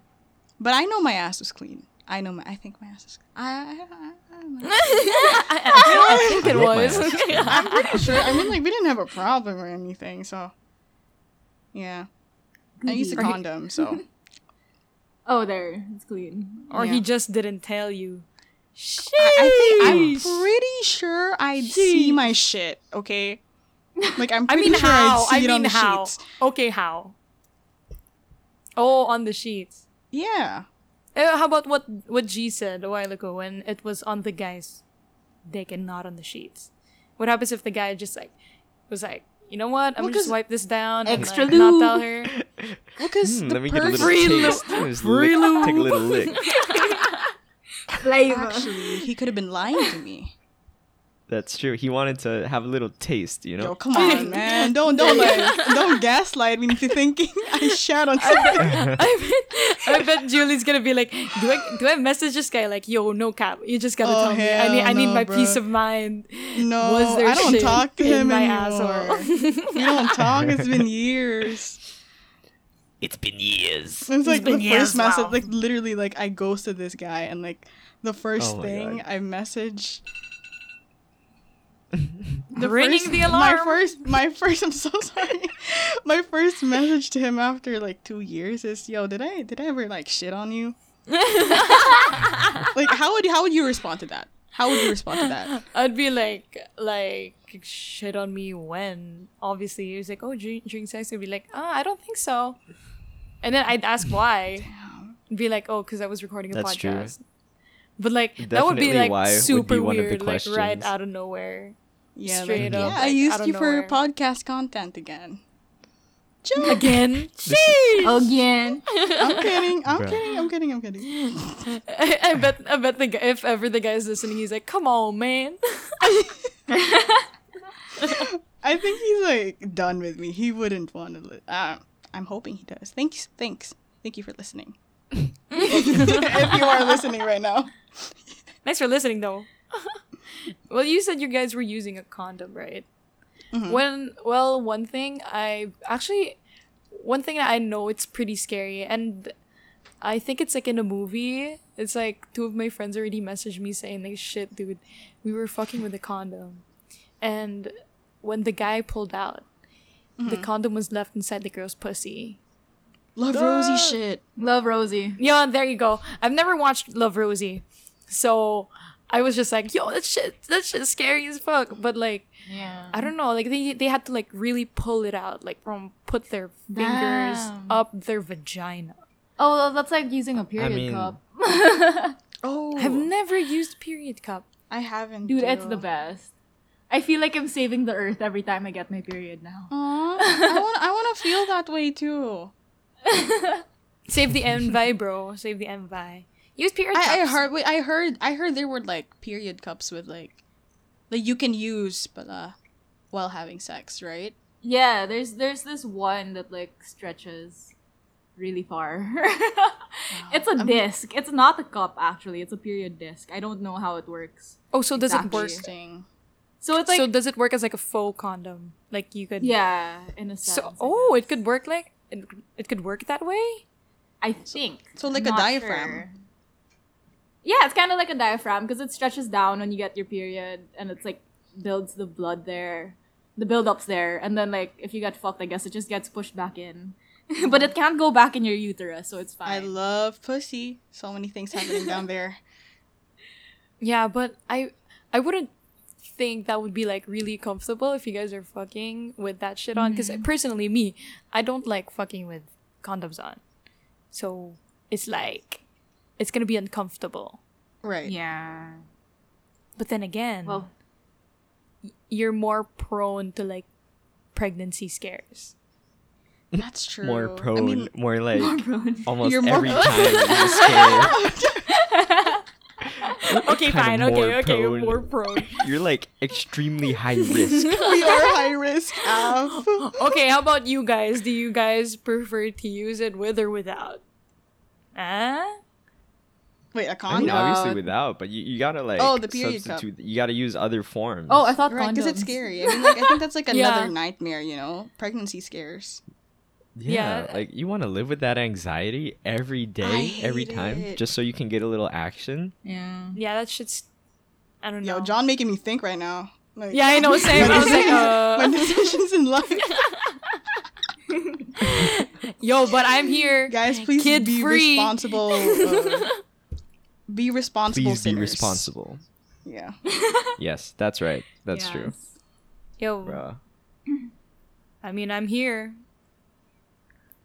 but I know my ass was clean. I know my. I think my ass is. I. I, I, I. I, I think it I was. ass is clean. I'm pretty sure. I mean, like we didn't have a problem or anything. So, yeah. I used a Or he- condom, so Oh, there. It's clean. or Yeah. he just didn't tell you. I, I think I'm pretty sure I'd see my shit. Okay, like I'm I pretty mean, sure how? I'd see I it on the how? sheets. Okay, how? Oh, on the sheets. Yeah, Uh, how about what what G said a while ago when it was on the guy's dick and not on the sheets? What happens if the guy just like was like, you know what? I'm Well, gonna just 'cause wipe this down Extra and like, not tell her. because Hmm, the let me get a little Free taste. Just Free lick- Take a little lick. Flavor. actually he could have been lying to me. That's true. He wanted to have a little taste, you know. Yo, come on, man! Don't don't like don't gaslight me into thinking I shat on something. I bet, I bet Julie's gonna be like, do I do I message this guy like, yo, no cap, you just gotta Oh, tell me. I need I need no, my bro. peace of mind. No, Was there I don't shit talk to in him my anymore. asshole? we don't talk. It's been years. It's been years. It's like been the years, first message, wow. like literally, like I ghosted this guy, and like the first Oh thing God. I message. The Ringing first- the alarm. My first, my first. I'm so sorry. my first message to him after like two years is, "Yo, did I did I ever like shit on you? Like, how would how would you respond to that? How would you respond to that? I'd be like, like, shit on me when? Obviously, he was like, oh, during, during sex, I'd be like, ah, I don't think so. And then I'd ask why. I'd be like, oh, because I was recording a podcast. True. Podcast. But like, that would be like why would super be one of the weird, like right out of nowhere. Yeah, Straight like, up, yeah, I like, used out of you for nowhere. podcast content again. Again? Again. I'm kidding. I'm Bruh. kidding. I'm kidding. I'm kidding. I, I bet, I bet the guy, if ever the guy's listening, he's like, come on, man. I think he's like done with me. He wouldn't want to. Li- uh, I'm hoping he does. Thanks. Thanks. Thank you for listening. if you are listening right now. Thanks for listening, though. well, you said you guys were using a condom, right? Mhm. When well, one thing I actually, one thing I know it's pretty scary, and I think it's like in a movie. It's like two of my friends already messaged me saying like, "Shit, dude, we were fucking with a condom," and when the guy pulled out, the condom was left inside the girl's pussy. Love Rosie shit. Love Rosie. Yeah, there you go. I've never watched Love Rosie, so I was just like, "Yo, that shit, that shit's scary as fuck." But like, Yeah. I don't know, like they they had to like really pull it out, like from put their fingers Damn. up their vagina. Oh, that's like using a period mean- cup. Oh, I've never used period cup. I haven't. Dude, it's the best. I feel like I'm saving the earth every time I get my period now. Aw, I want. I want to feel that way too. Save the envy, bro. Save the envy. Use period cups. I, I heard. Wait, I heard. I heard there were like period cups with like, like you can use, but uh, while having sex, right? Yeah, there's there's this one that like stretches really far. it's a I'm- disc. It's not a cup actually. It's a period disc. I don't know how it works. Oh, so does Exactly. it work? Interesting. So it's like so does it work as like a faux condom? Like you could. yeah, in a sense. So oh, it could work like it, it could work that way. I think. so like I'm a diaphragm. sure. Yeah, it's kind of like a diaphragm because it stretches down when you get your period, and it's like builds the blood there, the buildups there, and then like if you get fucked, I guess it just gets pushed back in. but it can't go back in your uterus, so it's fine. I love pussy. So many things happening down there. Yeah, but I I wouldn't think that would be like really comfortable if you guys are fucking with that shit on. Because mm-hmm. personally, me, I don't like fucking with condoms on. So it's like it's gonna be uncomfortable. Right. yeah. But then again, Well, you're more prone to like pregnancy scares. That's true. More prone, I prone, mean, more like almost You're more- every time you're scared. Okay, fine. Kinda Okay, more okay, prone. more prone. You're like extremely high risk. we are high risk. Av. okay, how about you guys? Do you guys prefer to use it with or without? Ah. Wait, a I condom. mean, obviously Without. without, but you, you gotta like Oh, the period cup. substitute. You gotta use other forms. oh, I thought Right, because it's scary. I mean, like, I think that's like Yeah. another nightmare. You know, pregnancy scares. Yeah, yeah. like you want to live with that anxiety every day, every hate time, it. just so you can get a little action. Yeah. Yeah, that shit's. I don't know. Yo, John making me think right now. Like, Yeah, I know, same. I was like, my uh... decisions in life. Yo, but I'm here. Guys, please Kid be free. responsible. uh, be responsible. Please be responsible. Yeah. Yes, that's right. That's true, Yo, bruh. I mean, I'm here.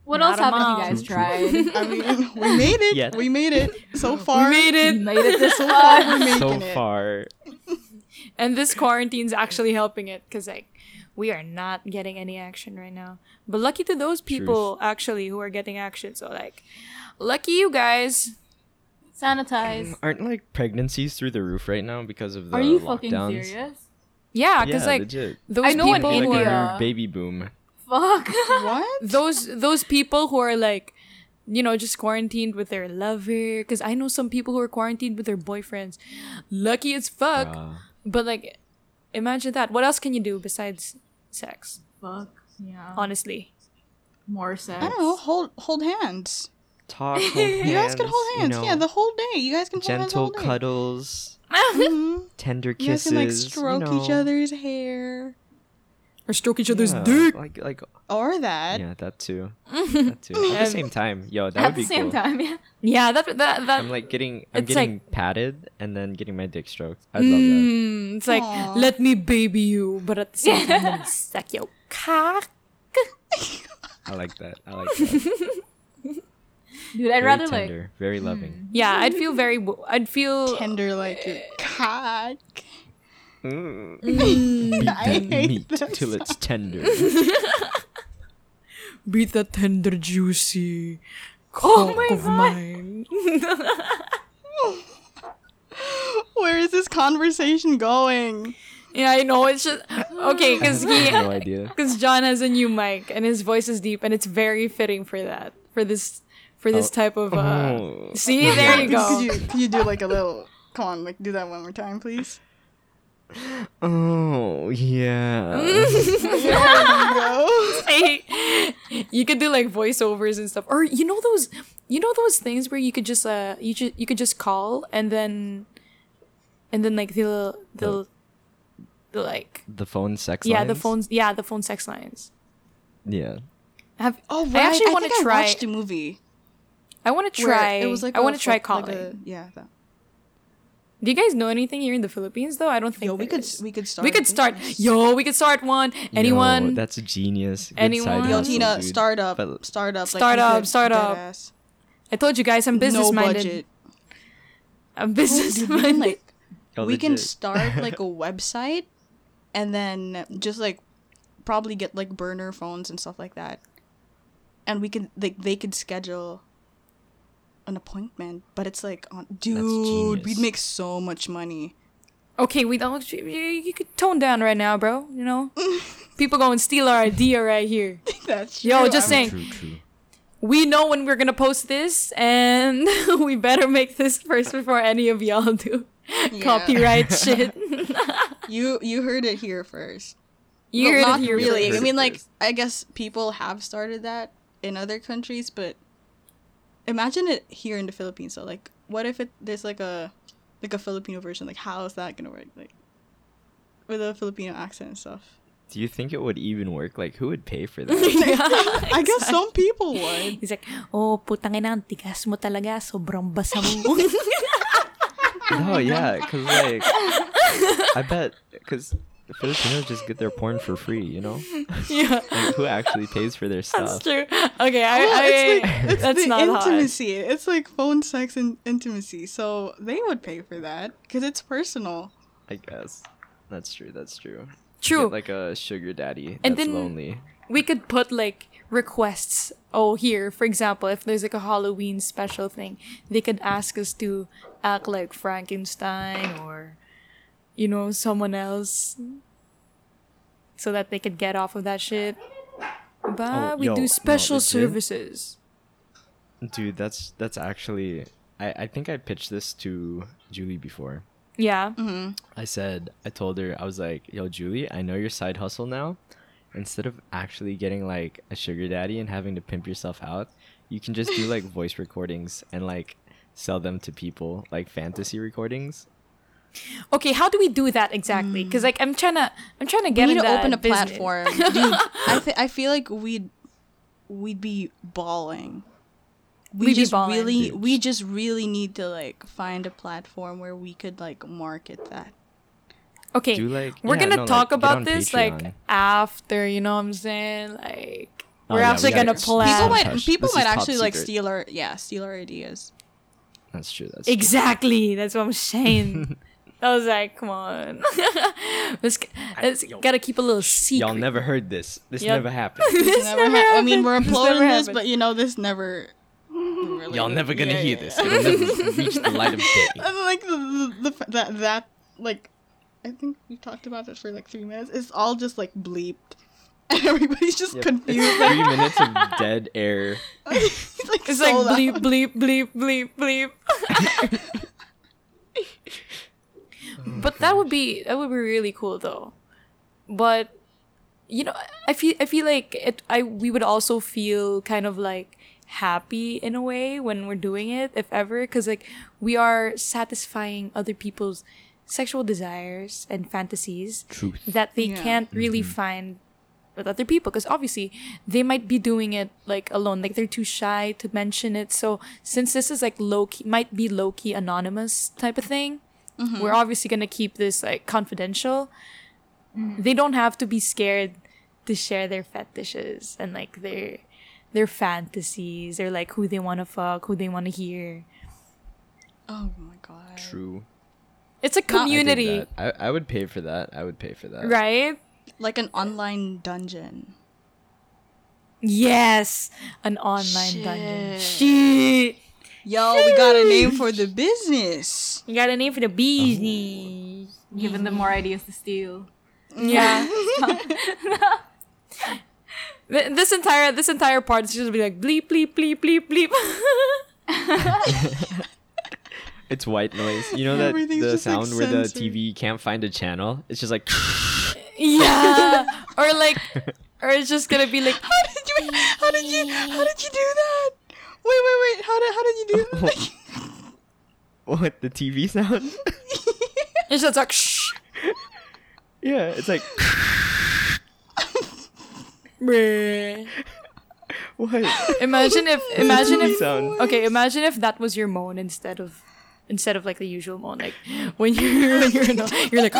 What Not else a haven't mom. you guys tried? I mean, we made it. Yeah. We made it so far. We made You it, made it this So far. far, we're making So it. far, and this quarantine's actually helping it because like we are not getting any action right now. But lucky to those people actually who are getting action. So like, lucky you guys. Sanitize. aren't like pregnancies through the roof right now because of the Are you lockdowns? fucking serious? Yeah, because yeah, like legit. those I know in people like who a are new baby boom. Fuck. What? those those people who are like you know just quarantined with their lover because i know some people who are quarantined with their boyfriends lucky as fuck Bruh. but like imagine that what else can you do besides sex Fuck. Yeah. honestly More sex. I don't know. Hold hold hands. Talk, hold hands, You guys can hold you hands. know, yeah, the whole day. You guys can hold hands all gentle day. cuddles, Mhm. tender You guys kisses. can like stroke you know. each other's hair. Or stroke each other's Yeah, dick. Like like Or that. yeah, that too. that too. At the same time, yo, that At would be cool. At the same cool. time, yeah. Yeah, that that that. I'm like getting I'm It's like- getting patted and then getting my dick stroked. I'd love that. Mm, it's like Aw. let me baby you, but at the same time, let me suck your cock. I like that. I like that. Dude, I'd Very rather like tender, very loving. Yeah, I'd feel very. I'd feel. Tender like your cock. Mm. I Beat that hate meat that till it's tender. Beat that tender, juicy Oh my of God. mine. Where is this conversation going? Yeah, I know. It's just okay because he no idea. because John has a new mic and his voice is deep and it's very fitting for that for this for this Oh. type of. Uh, Oh. See, there you go. Could you, could you do like a little? Come on, like do that one more time, please. Oh yeah. There you. Hey, you could do like voiceovers and stuff, or you know those, you know those things where you could just uh, you just you could just call and then, and then like they'll they'll, they'll like the phone sex. yeah the lines? phones yeah the phone sex lines. Yeah. Have Oh, I actually want to try. I watched a movie. I want to try. It was like I want to try fo- like calling. a- yeah. That. Do you guys know anything here in the Philippines though? I don't think Yo, we could is. we could start. we could start. business. Yo, we could start one. Anyone? Yo, that's a genius. Good Anyone? side Yo, hustle, Tina, dude. start up, But- start up, like, Start up, start up. I told you guys, I'm business No minded. budget. I'm business Dude, we can minded. like Yo, we can start like a website, and then just like probably get like burner phones and stuff like that, and we can like they could schedule an appointment, but it's like uh, on dude, we'd make so much money. Okay, we don't. You, you could tone down right now, bro. You know, people going and steal our idea right here. That's true. Yo, just I'm- saying. True, true. We know when we're gonna post this, and we better make this first before any of y'all do Yeah. copyright shit. You you heard it here first. You Well, heard not it here. really. Heard I mean, like. I guess people have started that in other countries, but imagine it here in the Philippines. So, like, what if it there's like a like a Filipino version? Like, how is that gonna work? Like, with a Filipino accent and stuff. Do you think it would even work? Like, who would pay for that? I guess some people would. He's like, oh, putang ina, ang tigas mo talaga, sobrang basa mo. no, yeah, because like, I bet because Filipinos just get their porn for free. You know, yeah, like who actually pays for their stuff? that's true. Okay, I, Well, I, it's like it's that's the not hard. intimacy. It's like phone sex and intimacy. So they would pay for that because it's personal. I guess that's true. That's true. True. Get, like a sugar daddy And then- lonely. we could put like requests. Oh, here, for example, if there's like a Halloween special thing, they could ask us to act like Frankenstein or, you know, someone else, so that they could get off of that shit. But Oh, we yo, do special legit. services. Dude, that's that's actually. I I think I pitched this to Julie before. Yeah. Mm-hmm. I said, I told her, I was like, yo, Julie, I know your side hustle now. Instead of actually getting like a sugar daddy and having to pimp yourself out, you can just do like voice recordings and like sell them to people, like fantasy recordings. Okay, how do we do that exactly? Hmm. Because like I'm trying to, I'm trying to We get need to open a business. platform, dude. I th- I feel like we'd we'd be bawling. We We'd be just balling. really, Dude. we just really need to like find a platform where we could like market that. Okay, Do, like- we're yeah, gonna no, talk get about this Patreon. like after, you know what I'm saying? Like Oh, we're yeah, actually gotta- gonna plan. People might hush. people This might is top actually like secret. steal our yeah steal our ideas. That's true. That's true. Exactly. That's what I'm saying. I was like, come on. let's, let's yo. gotta keep a little secret. Y'all never heard this. This Yep. never happened. This never ha- I mean, we're This uploading this, but you know, this never. Really, Y'all never gonna yeah, hear yeah. this. It'll never reach the light of day. Like the, the, the that that like, I think we talked about this for like three minutes. It's all just like bleeped, and everybody's just Yep. confused. It's three minutes of dead air. it's like, It's so like bleep, bleep, bleep, bleep, bleep. Mm, but that would be that would be really cool though. But you know, I feel I feel like it. I we would also feel kind of like happy in a way when we're doing it, if ever, because like we are satisfying other people's sexual desires and fantasies Truth. that they Yeah. can't really mm-hmm. find with other people because obviously they might be doing it like alone like they're too shy to mention it so since this is like low key might be low key anonymous type of thing Mm-hmm. we're obviously going to keep this like confidential mm. they don't have to be scared to share their fetishes and like their their fantasies or like who they want to fuck who they want to hear Oh my god. True. it's a community that. I, I would pay for that. I would pay for that. right Like an online dungeon. yes an online dungeon Shit. shit Yo, we got a name for the business. You got a name for the bees oh. Giving them more ideas to steal. Yeah. This entire this entire part is just gonna be like bleep bleep bleep bleep bleep. It's white noise. You know that the just, like, sound where the. TV can't find a channel? It's just like yeah. or like or it's just gonna be like How did you? How did you? How did you do that? Wait, wait, wait. How did? How did you do that? What the TV sound? it's just like shh. yeah, it's like what? Imagine if imagine if sound. okay, imagine if that was your moan instead of instead of like the usual moan. Like when you're when you're not, you're like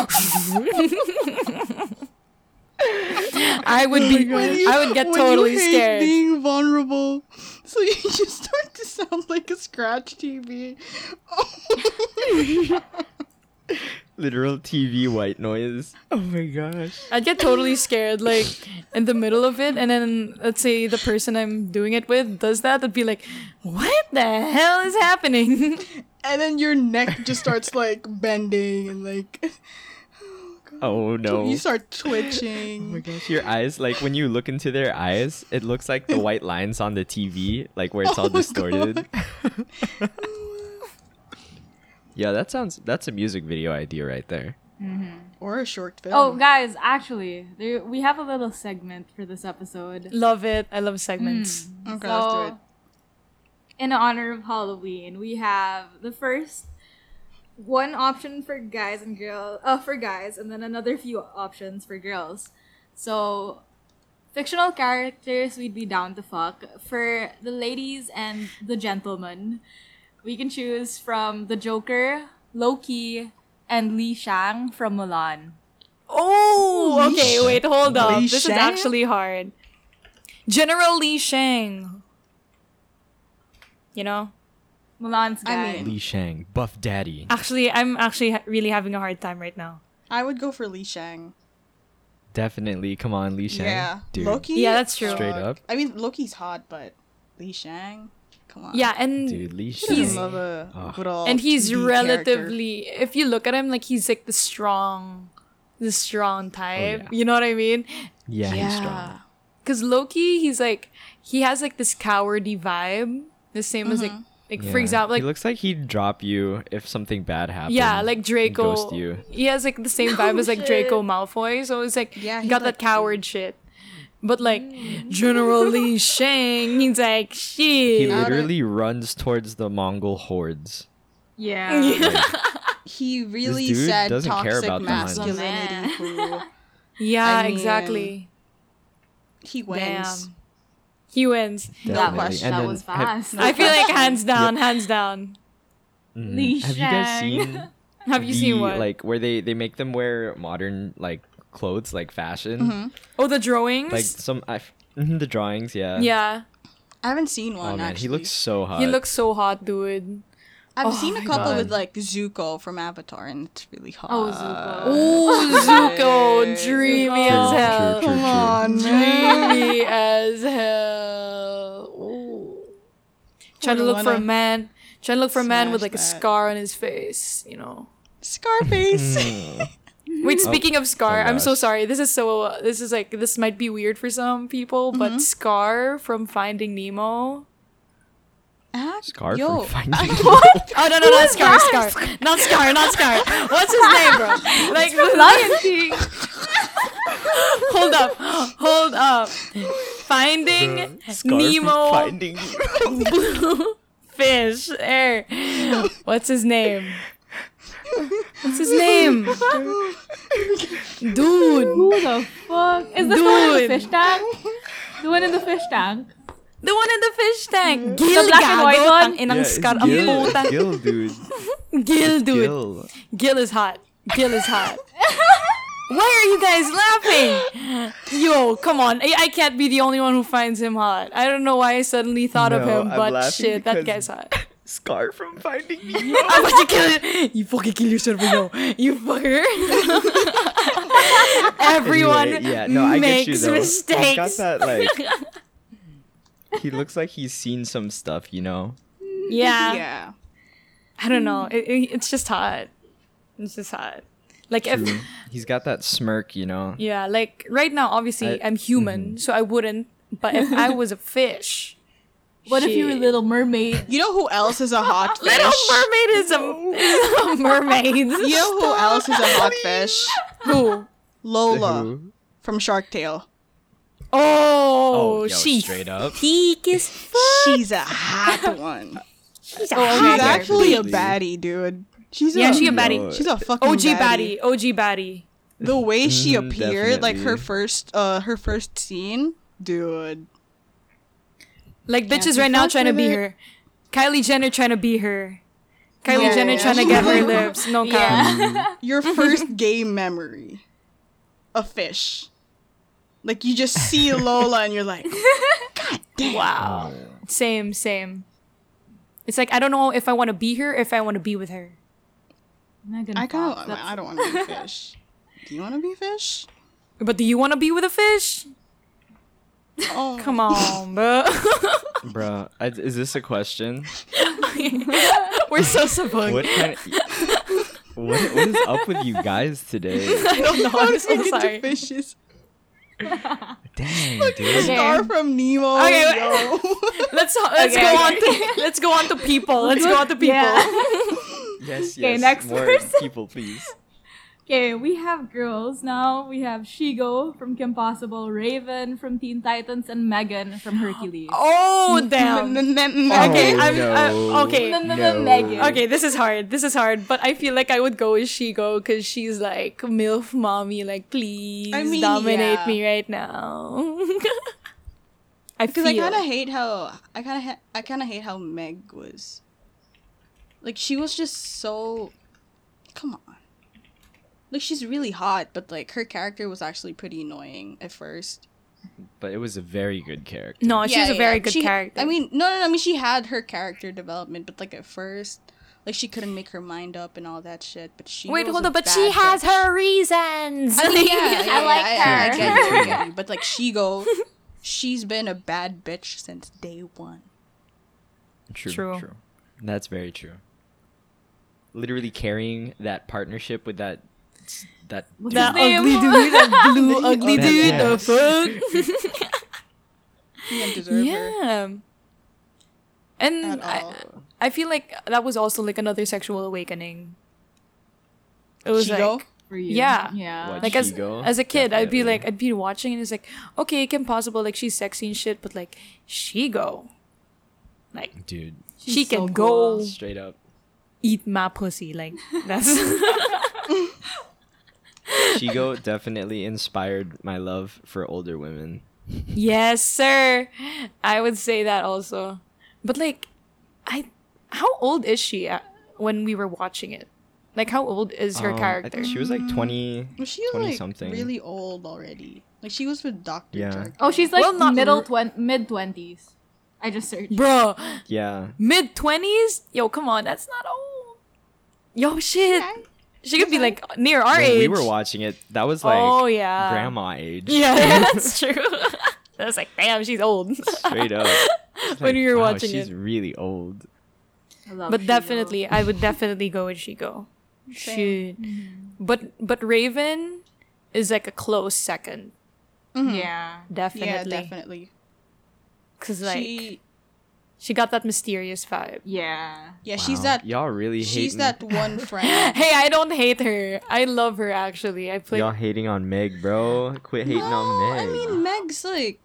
I would be oh you- I would get totally scared. Being vulnerable, so you just start to sound like a scratch TV. Literal TV white noise. Oh my gosh. I'd get totally scared, like in the middle of it, and then let's say the person I'm doing it with does that, I'd be like, "What the hell is happening?" and then your neck just starts like bending and like Oh no. you start Oh my twitching. gosh, your eyes, like when you look into their eyes, it looks like the white lines on the TV, like where it's Oh all distorted. yeah, that sounds that's a music video idea right there. Mm-hmm. or a short film. Oh, guys, actually, there, we have a little segment for this episode. love it. I love segments. Mm. okay, let's do it. in honor of Halloween, we have the first one option for guys and girls, uh, for guys, and then another few options for girls. So, fictional characters we'd be down to fuck. For the ladies and the gentlemen, we can choose from the Joker, Loki, and Li Shang from Mulan. Oh, okay. Wait, hold up. Li This is actually hard. General Li Shang. You know, Mulan's I guy. mean- Li Shang, Buff Daddy. actually, I'm actually ha- really having a hard time right now. I would go for Li Shang. Definitely. Come on, Li Shang. Yeah, Dude. Loki. Yeah, that's true. Straight up. I mean, Loki's hot, but Li Shang. Come on. Yeah, and Dude, Li He He's- Shang. love a Ugh. good old and he's 2D relatively if you look at him like he's like the strong the strong type oh, yeah. you know what i mean Yeah, character. he's strong. Yeah. because loki he's like he has like this cowardy vibe the same as like mm-hmm. Like for Yeah. example like he looks like he'd drop you if something bad happened. yeah like and draco Ghost you. he has like the same vibe as like draco malfoy so it's like Yeah, he got like- that coward shit but like general li shang he's like He shit Out of- literally runs towards the Mongol hordes. yeah. He really dude said doesn't care toxic about masculinity. Man. yeah I mean, exactly He wins. Damn. He wins. No Definitely. question. That then was have- fast. I feel like hands down, hands down. Li Have you guys seen? Have you the, seen what? Like where they they make them wear modern like clothes, like fashion, Mm-hmm. oh, the drawings. like some I f- mhm, the drawings. Yeah. yeah, I haven't seen one Oh man, actually. he looks so hot. he looks so hot, dude. I've Oh seen a my couple with like Zuko from Avatar, and it's really hot. Oh, Zuko. Oh, Zuko, dreamy Zuko. as hell. true, true, Come on. Dreamy as hell. Ooh. Trying to Wouldn't look for a man. Trying to look for a man with smash like a scar on his face. You know. Scarface. Mm. Wait, speaking of Scar, Oh I'm so sorry. This is so. This is like this might be weird for some people, but Scar from Finding Nemo. Ah, Scar yo, from Finding Oh no no not Scar Scar not Scar not Scar. What's his name, bro? Like Lion King. hold up, hold up. Finding Scar Nemo Finding blue fish air. What's his name? What's his name? Dude. Who the fuck? Is this the one in the fish tank? The one in the fish tank. The one in the fish tank. Mm. Gill black and white one? Ang inang Yeah, it's scar ang Gill, puta. Gill, dude. Gill, dude. Gill. Gill is hot. Gill is hot. Why are you guys laughing? Yo, come on. I, I can't be the only one who finds him hot. I don't know why I suddenly thought of him, but shit, that guy's hot. Scar from Finding Nemo. I'm about to kill it. You fucking kill yourself, yo. You fucker. Everyone Anyway, yeah, no, I makes get you though. mistakes. He's got that like. He looks like he's seen some stuff, you know. yeah. yeah. I don't know. It, it- it's just hot. It's just hot. Like if he's got that smirk, you know. yeah, like right now, obviously I- mm-hmm. I'm human, so I wouldn't. But if I was a fish, What if you were shit. Little Mermaid? You know who else is a hot fish? Little Mermaid is a, is a mermaid. You know who else is a hot fish? Who? Lola Who? from Shark Tale. Oh, yo, she straight up. peak is fuck. She's a hot one. She's a She's hot actually a Absolutely. baddie, dude. She's Yeah, a, she a baddie. Yo, She's a fucking OG baddie. baddie. OG baddie. The way she Mhm, appeared, like her first, uh, her first scene, dude. Like Can't bitches right now trying to be it. her. Kylie Jenner trying to be her. Kylie Yeah, Jenner yeah, trying to get her lips. No cap. Yeah. Your first game memory, a fish. Like you just see Lola and you're like, Wow. Same, same. It's like I don't know if I want to be here, if I want to be with her. Megan I kind Fox, of, that's- I don't want to be fish. Do you want to be fish? But do you want to be with a fish? Oh, Come on, bro. Bruh, I, is this a question? We're so sabog. What kind of, what, what is up with you guys today? I don't know. I'm so into sorry. fishes. Dang, dude. Okay. Star from Nemo. Okay, yo. Let's let's Okay, go okay. on to let's go on to people. Let's go on to people. Yeah. Yes, yes. Okay, next More person. people, please. Okay, we have girls now. We have Shego from Kim Possible, Raven from Teen Titans, and Megan from Hercules. Oh damn. N- n- n- Okay, Oh, I'm, uh, no, I'm okay. No, no, no, Megan. Okay, this is hard. This is hard, but I feel like I would go with Shego because she's like milf mommy. Like, please I mean, dominate yeah. me right now. I Because feel. I kind of hate how I kind of ha- I kind of hate how Meg was. Like she was just so. Come on. Like she's really hot, but like her character was actually pretty annoying at first. But it was a very good character. no, she's Yeah, a very yeah. good She- character. I mean, no, no, no. I mean, she had her character development, but like at first, like she couldn't make her mind up and all that shit. But she wait, hold a on, but she has bitch. her reasons. I mean, yeah, yeah, I like yeah, I- I her. get you, I get you. But like Shego, she's been a bad bitch since day one. True, True. true. That's very true. Literally carrying that partnership with that that What's dude. that ugly dude, that blue ugly That- dude, yeah. the fuck. He didn't deserve her yeah. And I. I feel like that was also like another sexual awakening. It was Shego? like For you. Yeah. Yeah. What? like as Shego? as a kid, I'd be like I'd be watching and it's like, okay, Kim Possible, like she's sexy and shit, but like she go, like dude, she can so go straight up. eat my pussy, like that's Shego definitely inspired my love for older women. yes, sir. I would say that also, but like, I how old is she at, when we were watching it? Like, how old is her Um, character? I think she was like 20, Was she 20 like something. really old already? Like she was with Doctor. Yeah. Jekyll. oh, she's like Well, not middle twen- mid twenties. I just searched. Bro, Yeah. mid twenties? Yo, come on, that's not old. Yo, shit. She could be like near our When age. we were watching it, that was like oh yeah, grandma age. Yeah, that's true. I was like, damn, she's old. Straight up. It's When like, we were wow, watching she's it. She's really old. I love but Shego. definitely, I would definitely go with Shego. She, but but Raven is like a close second, Mhm. Yeah. definitely. Yeah, definitely. Cause like she, she, got that mysterious vibe. Yeah. yeah, she's that. Y'all really hate. She's hating. that one friend. Hey, I don't hate her. I love her actually. I play. Y'all hating on Meg, bro. Quit hating no, on Meg. I mean Meg's like.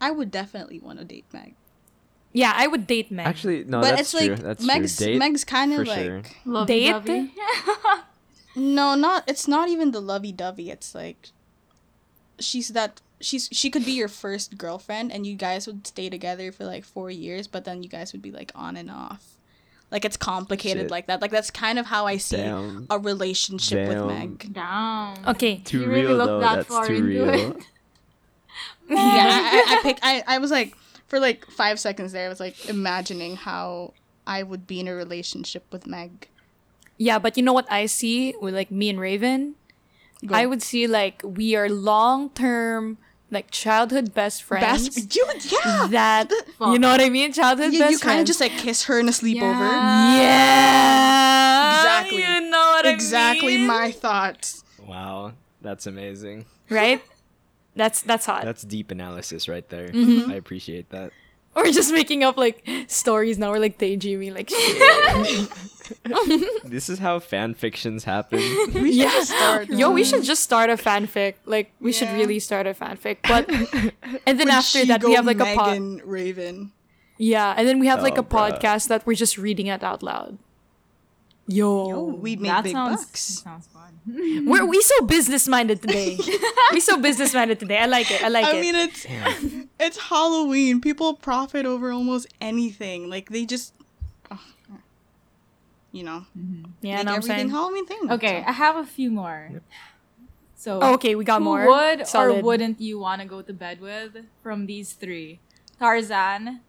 I would definitely want to date Meg, Yeah, I would date Meg. Actually, no, but that's it's true. like that's Meg's true. Date Meg's kind for of like sure. Lovey Date? dovey. no, not it's not even the lovey dovey. It's like she's that she's she could be your first girlfriend and you guys would stay together for like four years, but then you guys would be like on and off. Like it's complicated Shit. like that. Like that's kind of how I see Damn. a relationship with Meg. Down. Okay. Too You really real look though. that That's far too into real. it. yeah, I, I, I pick. I, I was like for like five seconds there. I was like imagining how I would be in a relationship with Meg. Yeah, but you know what I see with like me and Raven? Go. I would see like we are long term like childhood best friends. Best, you, yeah. that you know what I mean? Childhood You, best you kind of just like kiss her in a sleepover. yeah. Exactly. You know what exactly I mean? Exactly my thoughts. Wow, that's amazing. right? That's that's hot. That's deep analysis right there. Mm-hmm. I appreciate that. We're just making up like stories now. We're like daydreaming, like. This is how fan fictions happen. We should just start. Yo, we should just start a fanfic. Like we should really start a fanfic. But and then With after that we have like a pod. Megan Raven. Yeah, and then we have like Oh, a bruh. podcast that we're just reading it out loud. Yo, Yo, we'd make that big sounds, bucks. sounds fun. we're we so business minded today. we so business minded today. I like it. I like I it. I mean, it's it's Halloween. People profit over almost anything. Like they just, oh, you know, mm-hmm. yeah, make know what I'm saying. Halloween thing. Okay, So- I have a few more. So, Oh, okay, we got who more. would or wouldn't you want to go to bed with from these three? Tarzan,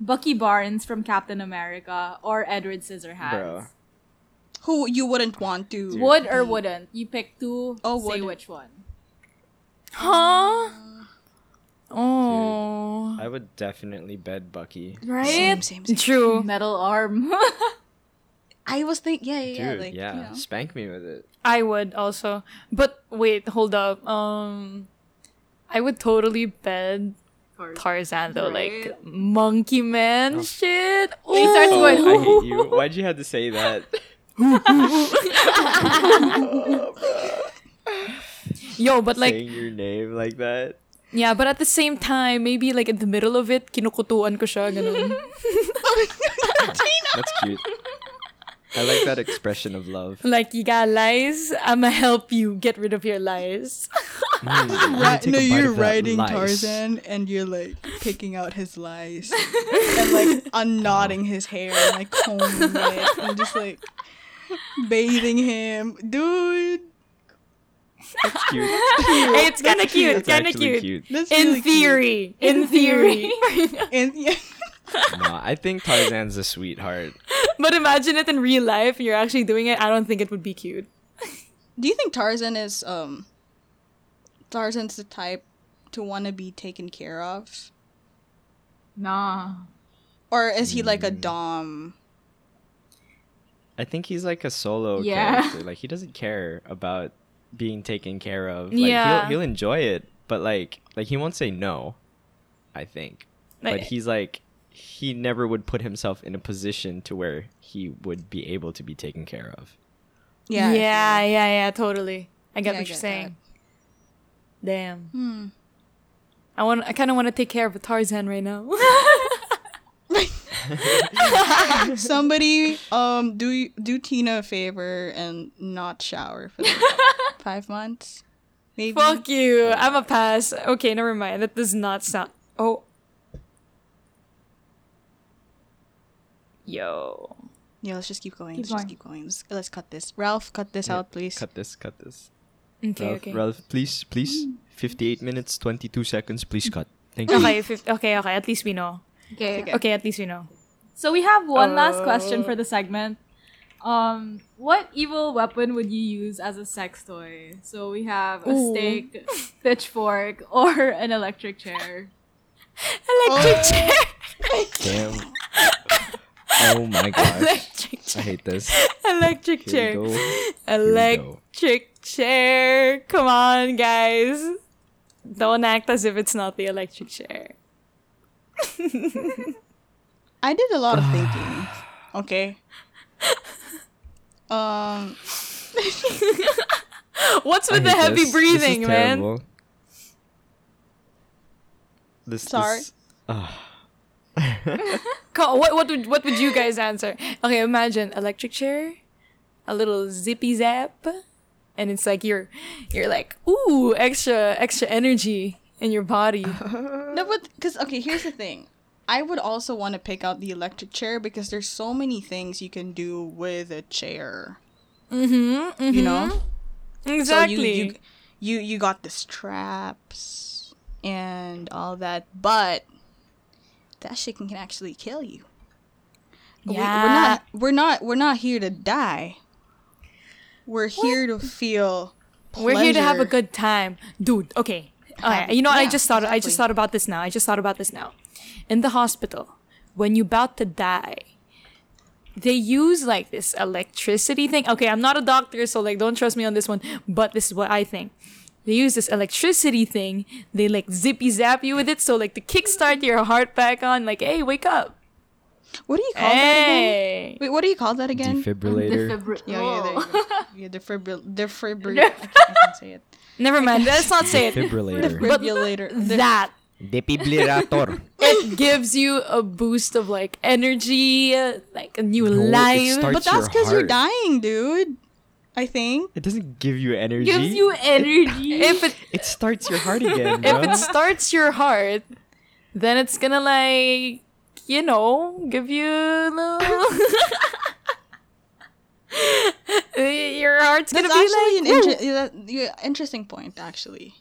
Bucky Barnes from Captain America, or Edward Scissorhands? Bro. who you wouldn't want to? Would or wouldn't? You pick two. Oh, say would. which one. Huh? Oh, I would definitely bed Bucky. right? Same, same, same. True. Metal arm. I was thinking, yeah, yeah, Dude, yeah. yeah, you know. spank me with it. I would also, but wait, hold up. Um, I would totally bed Tarzan though, like monkey man shit. He starts Ooh. going, I hate you. Why'd you have to say that? Yo, but like Saying your name like that. Yeah, but at the same time, maybe like in the middle of it, kinukutuan ko siya, ganun. That's cute. I like that expression of love. like, you got lies, I'ma help you get rid of your lies. Mm, I'm gonna Right, take no, you're riding lice. Tarzan and you're like picking out his lies and like unknotting his hair and like combing it and just like bathing him, dude. That's cute. it's kind of cute, That's kind of actually cute. cute. That's In really cute. theory, in theory. And yeah, No, I think Tarzan's a sweetheart. but imagine it in real life, you're actually doing it, I don't think it would be cute. do you think Tarzan is um Tarzan's the type to want to be taken care of, nah. or is he like a Mm. dom? I think he's like a solo Yeah. character. Like he doesn't care about being taken care of. Like Yeah. he'll he'll enjoy it, but like like he won't say no. I think. but Like- he's like he never would put himself in a position to where he would be able to be taken care of. Yeah, yeah, yeah, yeah, totally. I get Yeah, I what you're get saying. Damn. Hmm. I want. I kind of want to take care of a Tarzan right now. Somebody, um, do do Tina a favor and not shower for like five months, maybe. Fuck you. I'm a pass. Okay, never mind. That does not sound. Oh. Yo. Yeah, let's just keep going. Keep let's going. just keep going. Let's, let's cut this. Ralph, cut this Yeah, out, please. Cut this, cut this. Okay, Ralph, okay. Ralph, please, please. 58 minutes, 22 seconds, please cut. Thank you. Okay, fif- okay, okay. At least we know. Okay. Okay. Okay, at least we know. So we have one last question Uh. for the segment. Um, what evil weapon would you use as a sex toy? So we have a Ooh. stake, pitchfork, or an electric chair. Electric Oh. chair. Damn. Oh my gosh. Electric I chair. hate this. Electric Here chair. we go. go. Electric chair. Come on, guys. Don't act as if it's not the electric chair. I did a lot of thinking. Okay. Um, What's with the hate heavy this. This is breathing, man? terrible. This, Sorry. This. Co- What what would what would you guys answer? Okay, imagine electric chair, a little zippy zap, and it's like you're you're like ooh extra extra energy in your body. No, but because okay, here's the thing. I would also want to pick out the electric chair because there's so many things you can do with a chair. mm-hmm, You know, exactly. So you, you you you got the straps and all that, but that shit can, can actually kill you. We, we're not we're not we're not here to die. We're here to feel. We're here to have a good time, dude. Okay, Have- okay. You know, what? I just thought. I just thought about this now. I just thought about this now. In the hospital, when you're about to die, they use like this electricity thing. Okay, I'm not a doctor, so like, don't trust me on this one. But this is what I think. They use this electricity thing. They like zippy zap you with it, so like to kickstart your heart back on. Like, hey, wake up! What do you call that again? Wait, what do you call that again? Defibrillator. Defibri- Yeah, yeah, there you go. yeah, defibril, defibril. I can't, I can't say it. never mind. Let's not say it. Defibrillator. Defibrillator. The- That Defibrillator. it gives you a boost of like energy, uh, like a new No, life. but that's because you're dying, dude. I think. It doesn't give you energy. Gives you energy. if it It starts your heart again, if it starts your heart, then it's gonna like you know give you a little. your heart's gonna That's be actually like an inter- yeah, yeah, interesting point, actually.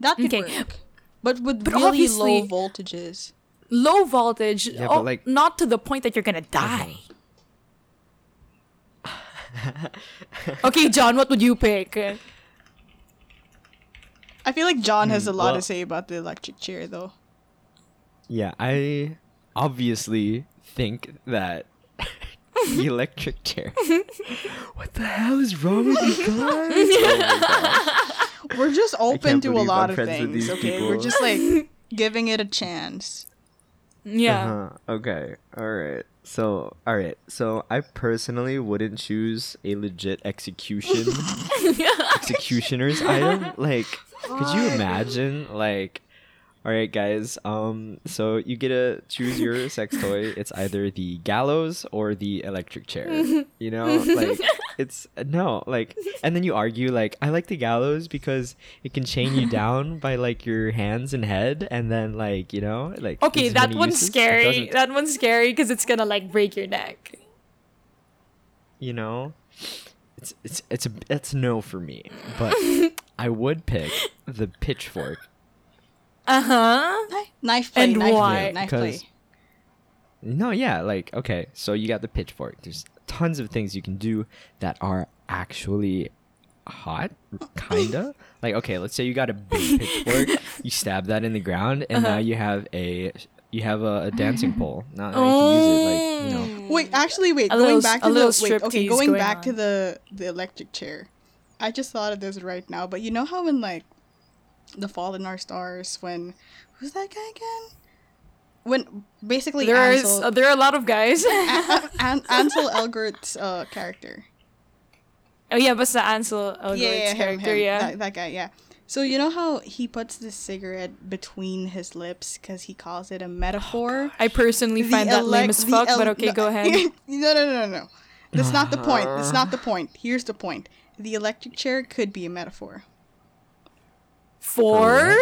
That could Okay. work. But with But really low voltages. low voltage. Yeah, oh, but, like- not to the point that you're gonna die. okay, John, what would you pick? I feel like John has Hmm, a lot well- to say about the electric chair, though. Yeah, I obviously think that the electric chair. what the hell is wrong with you guys? Oh my gosh. We're just open to a lot I'm of friends with things, these okay? We're just like giving it a chance. Yeah. Uh-huh. Okay. All right. So, all right. So, I personally wouldn't choose a legit execution executioner's item. Like, could you imagine like all right, guys. Um, so you get to choose your sex toy. It's either the gallows or the electric chair. You know, like it's no, like, and then you argue like, I like the gallows because it can chain you down by like your hands and head, and then like you know, like Okay, that one's scary. That one's scary because it's gonna like break your neck. you know it's it's it's a it's no for me but i would pick the pitchfork Uh huh. Knife play, And knife why? play, knife play. Because- no yeah like okay so you got the pitchfork there's tons of things you can do that are actually hot kinda like okay let's say you got a big pitchfork you stab that in the ground and now you have a you have a, a dancing pole now you can use it like you know Wait, actually, wait. A going little- back a to the little wait. Okay, going going back to the the electric chair. I just thought of this right now, but you know how in like the Fault in Our Stars when who's that guy again? When basically There is Ansel, uh, there are a lot of guys. An- An- Ansel Elgort's uh, character. oh yeah, but the Ansel Elgort's yeah, yeah, him, character, him, yeah. that, that guy, yeah. So you know how he puts the cigarette between his lips because he calls it a metaphor. I personally The find that lame as fuck, but okay, no, go ahead. No, no, no, no, no. That's not the point. That's not the point. Here's the point. The electric chair could be a metaphor. Four?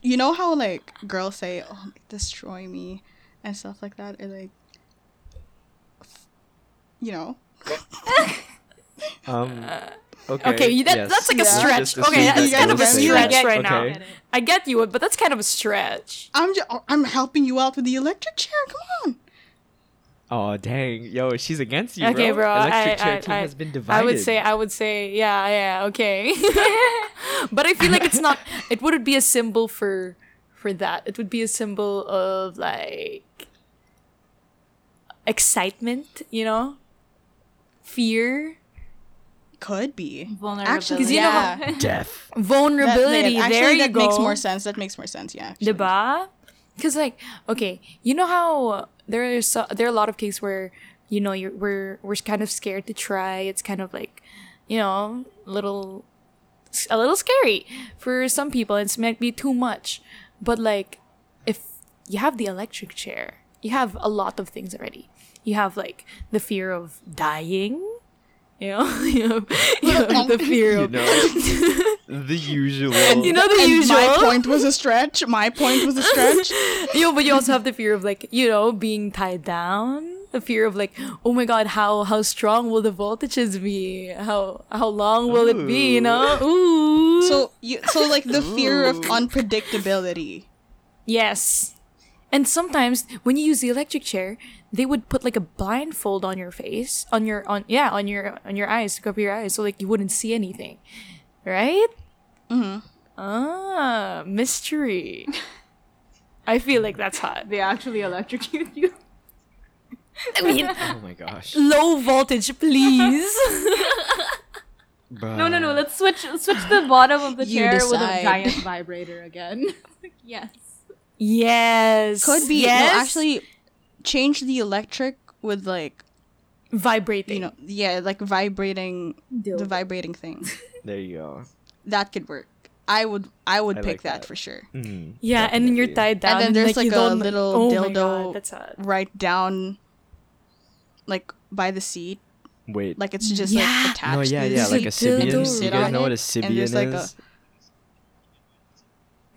You know how like girls say, "Oh, destroy me," and stuff like that, or like, you know, um okay Okay, you- that, yes. that's like a stretch. Just Okay, that's that kind of a stretch Yeah, right okay. now. I get you, but that's kind of a stretch. I'm just, I'm helping you out with the electric chair. Come on. Oh dang, yo, she's against you, Okay, bro. Electric I, chair I, team I, has been divided. I would say, I would say, yeah, yeah, okay. but I feel like it's not. It wouldn't be a symbol for for that. It would be a symbol of like excitement, you know, fear, Could be. Vulnerability. Actually, 'Cause you know yeah. how- death. vulnerability. That, there actually, you that go. makes more sense. That makes more sense. Yeah. actually. Diba? Because like, okay, you know how there are so, there are a lot of cases where you know you're we're we're kind of scared to try. It's kind of like, you know, a little a little scary for some people. It might be too much, but like, if you have the electric chair, you have a lot of things already. You have like the fear of dying. You know, you have, you have the fear You of know, the usual. And, you know the and usual. my point was a stretch. My point was a stretch. Yo, but you also have the fear of like, you know, being tied down. The fear of like, oh my god, how how strong will the voltages be? How how long will it be? You know? Ooh. So you so like the fear of unpredictability. yes. And sometimes when you use the electric chair, they would put like a blindfold on your face, on your on yeah, on your on your eyes to cover your eyes, so like you wouldn't see anything, right? Mm-hmm. Ah, mystery. I feel like that's hot. They actually electrocute you. I mean, oh my gosh. low voltage, please. No, no, no. Let's switch switch the bottom of the You chair with a giant vibrator again. yes. Yes, Could be Yes. no, actually change the electric with like vibrating. you know yeah like vibrating the vibrating thing. There you go. that could work. I would I would I pick like that. that. for sure. Mm, yeah, and then you're definitely. tied down, And then there's, like, you a don't- little oh my dildo God, that's hot. Right down like by the seat. Wait. Like it's just Yeah. like attached no, yeah, to yeah, yeah, like a Dildo. Sybian. You You guys know what a it, Sybian is? like, a-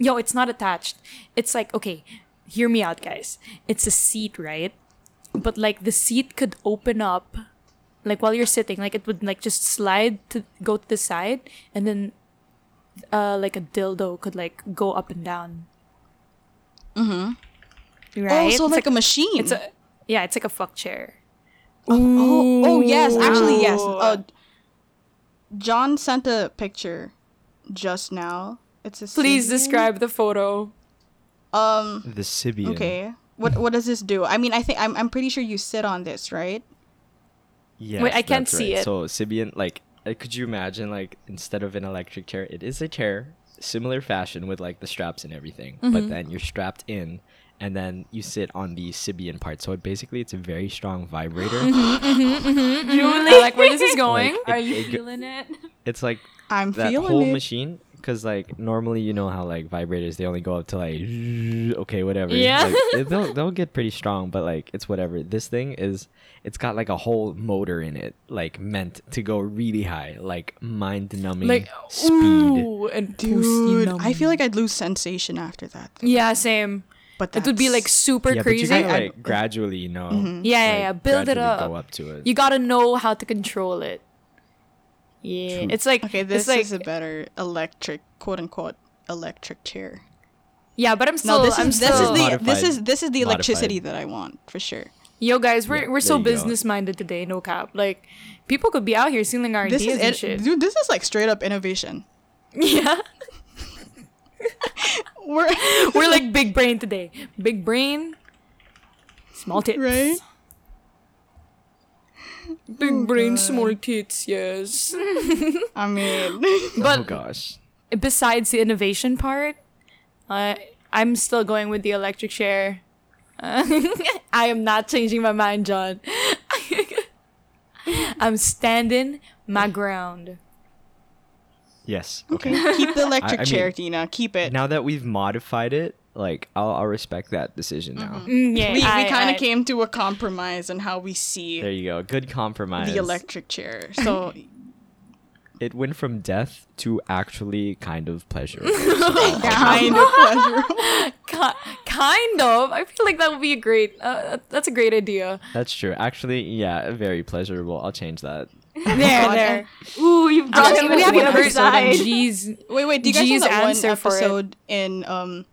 Yo, it's not attached. It's like okay, hear me out, guys. It's a seat, right? But like the seat could open up, like while you're sitting, like it would like just slide to go to the side, and then, uh, like a dildo could like go up and down. Mm-hmm. Right. Oh, so It's like, a machine. It's a yeah, it's like a fuck chair. oh, oh yes, actually yes. Uh, John sent a picture just now. It's a Please Sybian. describe the photo. Um. The Sybian. Okay. What what does this do? I mean, I think I'm I'm pretty sure you sit on this, right? Yes, Wait, I can't that's see right. it. So Sybian, like, uh, could you imagine, like, instead of an electric chair, it is a chair, similar fashion with like the straps and everything, Mm-hmm. but then you're strapped in, and then you sit on the Sybian part. So it basically it's a very strong vibrator. Mm-hmm. I like where this is going. Like, Are it- you it feeling it? it's like I'm that feeling whole it. machine because like normally you know how like vibrators they only go up to like okay whatever Yeah. like, they'll they'll get pretty strong but like it's whatever this thing is it's got like a whole motor in it like meant to go really high like mind numbing Like speed ooh, and Dude, I feel like I'd lose sensation after that. yeah, same. But It would be like super yeah crazy. but you gotta I- like gradually you know mm-hmm. Yeah, yeah, like, yeah, build it up. go up to it You gotta know how to control it. Yeah, True. it's like okay. This like is a better electric, quote unquote, electric chair. yeah, but I'm still No, this I'm is this is the Modified- this is this is the electricity modified. that I want for sure. yo guys. We're Yeah, we're so there go. business minded today. No cap. Like people could be out here stealing our This ideas is and shit. dude. This is like straight up innovation. Yeah, We're we're like big brain today. Big brain, small tits. right. Big brain, small tits. Yes. I mean, but oh gosh besides the innovation part, uh, I'm still going with the electric chair. Uh, I am not changing my mind, John. I'm standing my ground. yes okay, okay keep the electric I- I chair, mean, Tina. Keep it. now that we've modified it like I'll, I'll respect that decision now Mm, yeah, we I- we kind of came to a compromise on how we see there you go good compromise the electric chair. So it went from death to actually kind of pleasure. kind of pleasurable. Kind of. I feel like that would be a great. Uh, that's a great idea. That's true. Actually, yeah, very pleasurable. I'll change that. There, God, there. Ooh, you've brought Actually, him we haven't the other heard side. G's. Wait, wait. Do you guys G's know that one answer for it. episode in um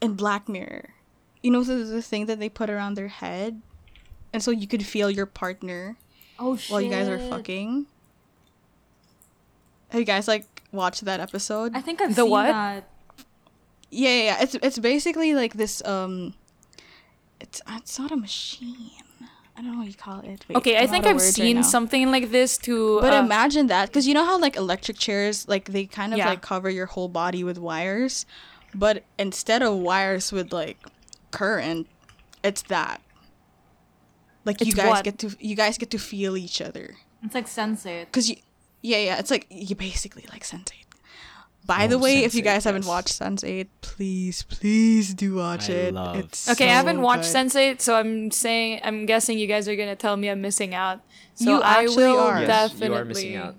in Black Mirror? You know the, the thing that they put around their head, and so you could feel your partner Oh shit. while you guys are fucking. Have you guys like watched that episode? I think I've The seen what? that. Yeah, yeah, yeah. It's it's basically like this. Um, it's it's not a machine. I don't know what you call it. Wait, Okay, I think I've words right seen something like this too. But uh, imagine that, because you know how like electric chairs, like they kind of Yeah. like cover your whole body with wires, but instead of wires with like current, it's that. Like you guys what? get to you guys get to feel each other, It's like Sensei. cause you, yeah, yeah, it's like you basically like sensate. By oh, the Oh, way, if you Sense8, guys haven't watched Sense8, please, please do watch I it. love- It's Okay, I haven't watched good. Sense8, so I'm saying I'm guessing you guys are gonna tell me I'm missing out. So You I actually will are. Yes, definitely. you are missing out.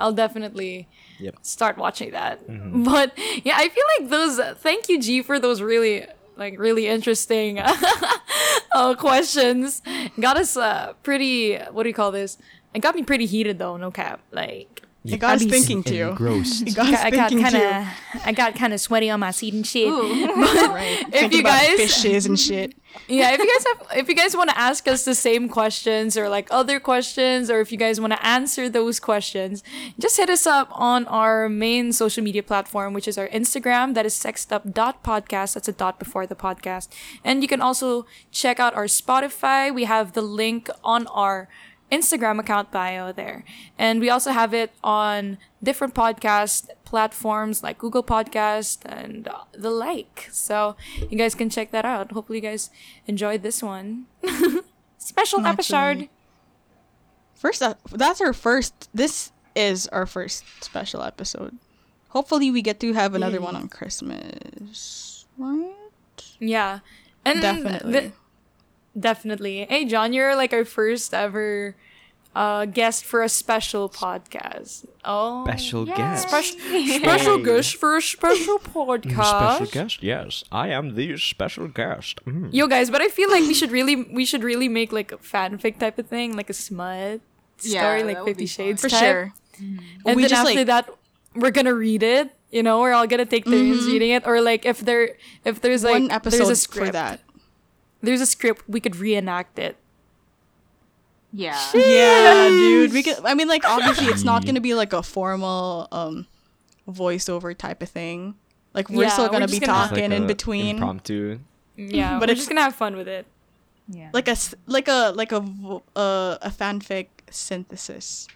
I'll definitely Yep. start watching that. Mhm. But yeah, I feel like those. Thank you, G, for those really like really interesting uh, questions. Got us uh, pretty. What do you call this? It got me pretty heated though. No cap. Like It got us thinking too. Gross. It got us I got kind of. I got kind of sweaty on my seat and shit. Right. If Thinking you about guys- fishes and shit. Yeah if you guys have if you guys want to ask us the same questions or like other questions or if you guys want to answer those questions just hit us up on our main social media platform which is our instagram. That is sextup.podcast that's a dot before the podcast. And you can also check out our spotify. We have the link on our Instagram account bio there. And we also have it on different podcast platforms like Google Podcast and the like. So you guys can check that out. Hopefully you guys enjoyed this one. Special episode. First, uh, that's our first. This is our first special episode. Hopefully, we get to have another one on Christmas, right? Yeah. And Definitely. the- definitely. Hey John, you're like our first ever uh guest for a special podcast. Oh. Special Yay. guest. Special, special guest for a special podcast. Special guest, yes. I am the special guest. Mm. Yo guys, but I feel like we should really we should really make like a fanfic type of thing, like a smut Yeah, story, that like Fifty be fun. Shades For type. sure. And We then just, after like- that, we're gonna read it. You know, we're all gonna take turns reading it, or like if there if there's like One there's a script, for that. there's a script, we could reenact it. Yeah. Yeah, dude. We could. I mean, like obviously, it's not gonna be like a formal um voiceover type of thing. Like we're Yeah, still gonna just be gonna- talking like in between. Impromptu. Yeah, But but we're it's- just gonna have fun with it. Yeah. like a s- like a like a vo- uh, a fanfic synthesis.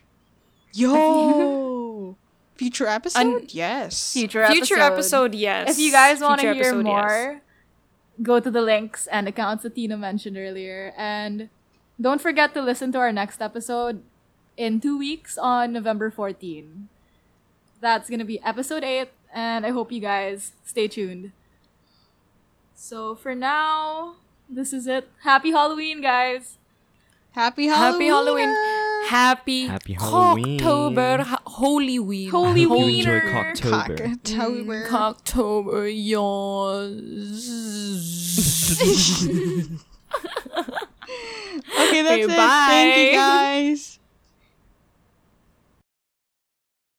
Yo, future episode? Un- yes. future Future episode, yes. If you guys want to hear episode, yes. more, go to the links and accounts that Tina mentioned earlier. And don't forget to listen to our next episode in two weeks on November 14. That's going to be episode 8, and I hope you guys stay tuned. So for now, this is it. Happy Halloween, guys! Happy Halloween. Happy Halloween. Happy, Happy Halloween. October, ha- Holy Week. Holy Holy Enjoy Wiener. Cocktober. Cocktober. October, yes. Okay, that's Okay, it. Thank you bye. guys.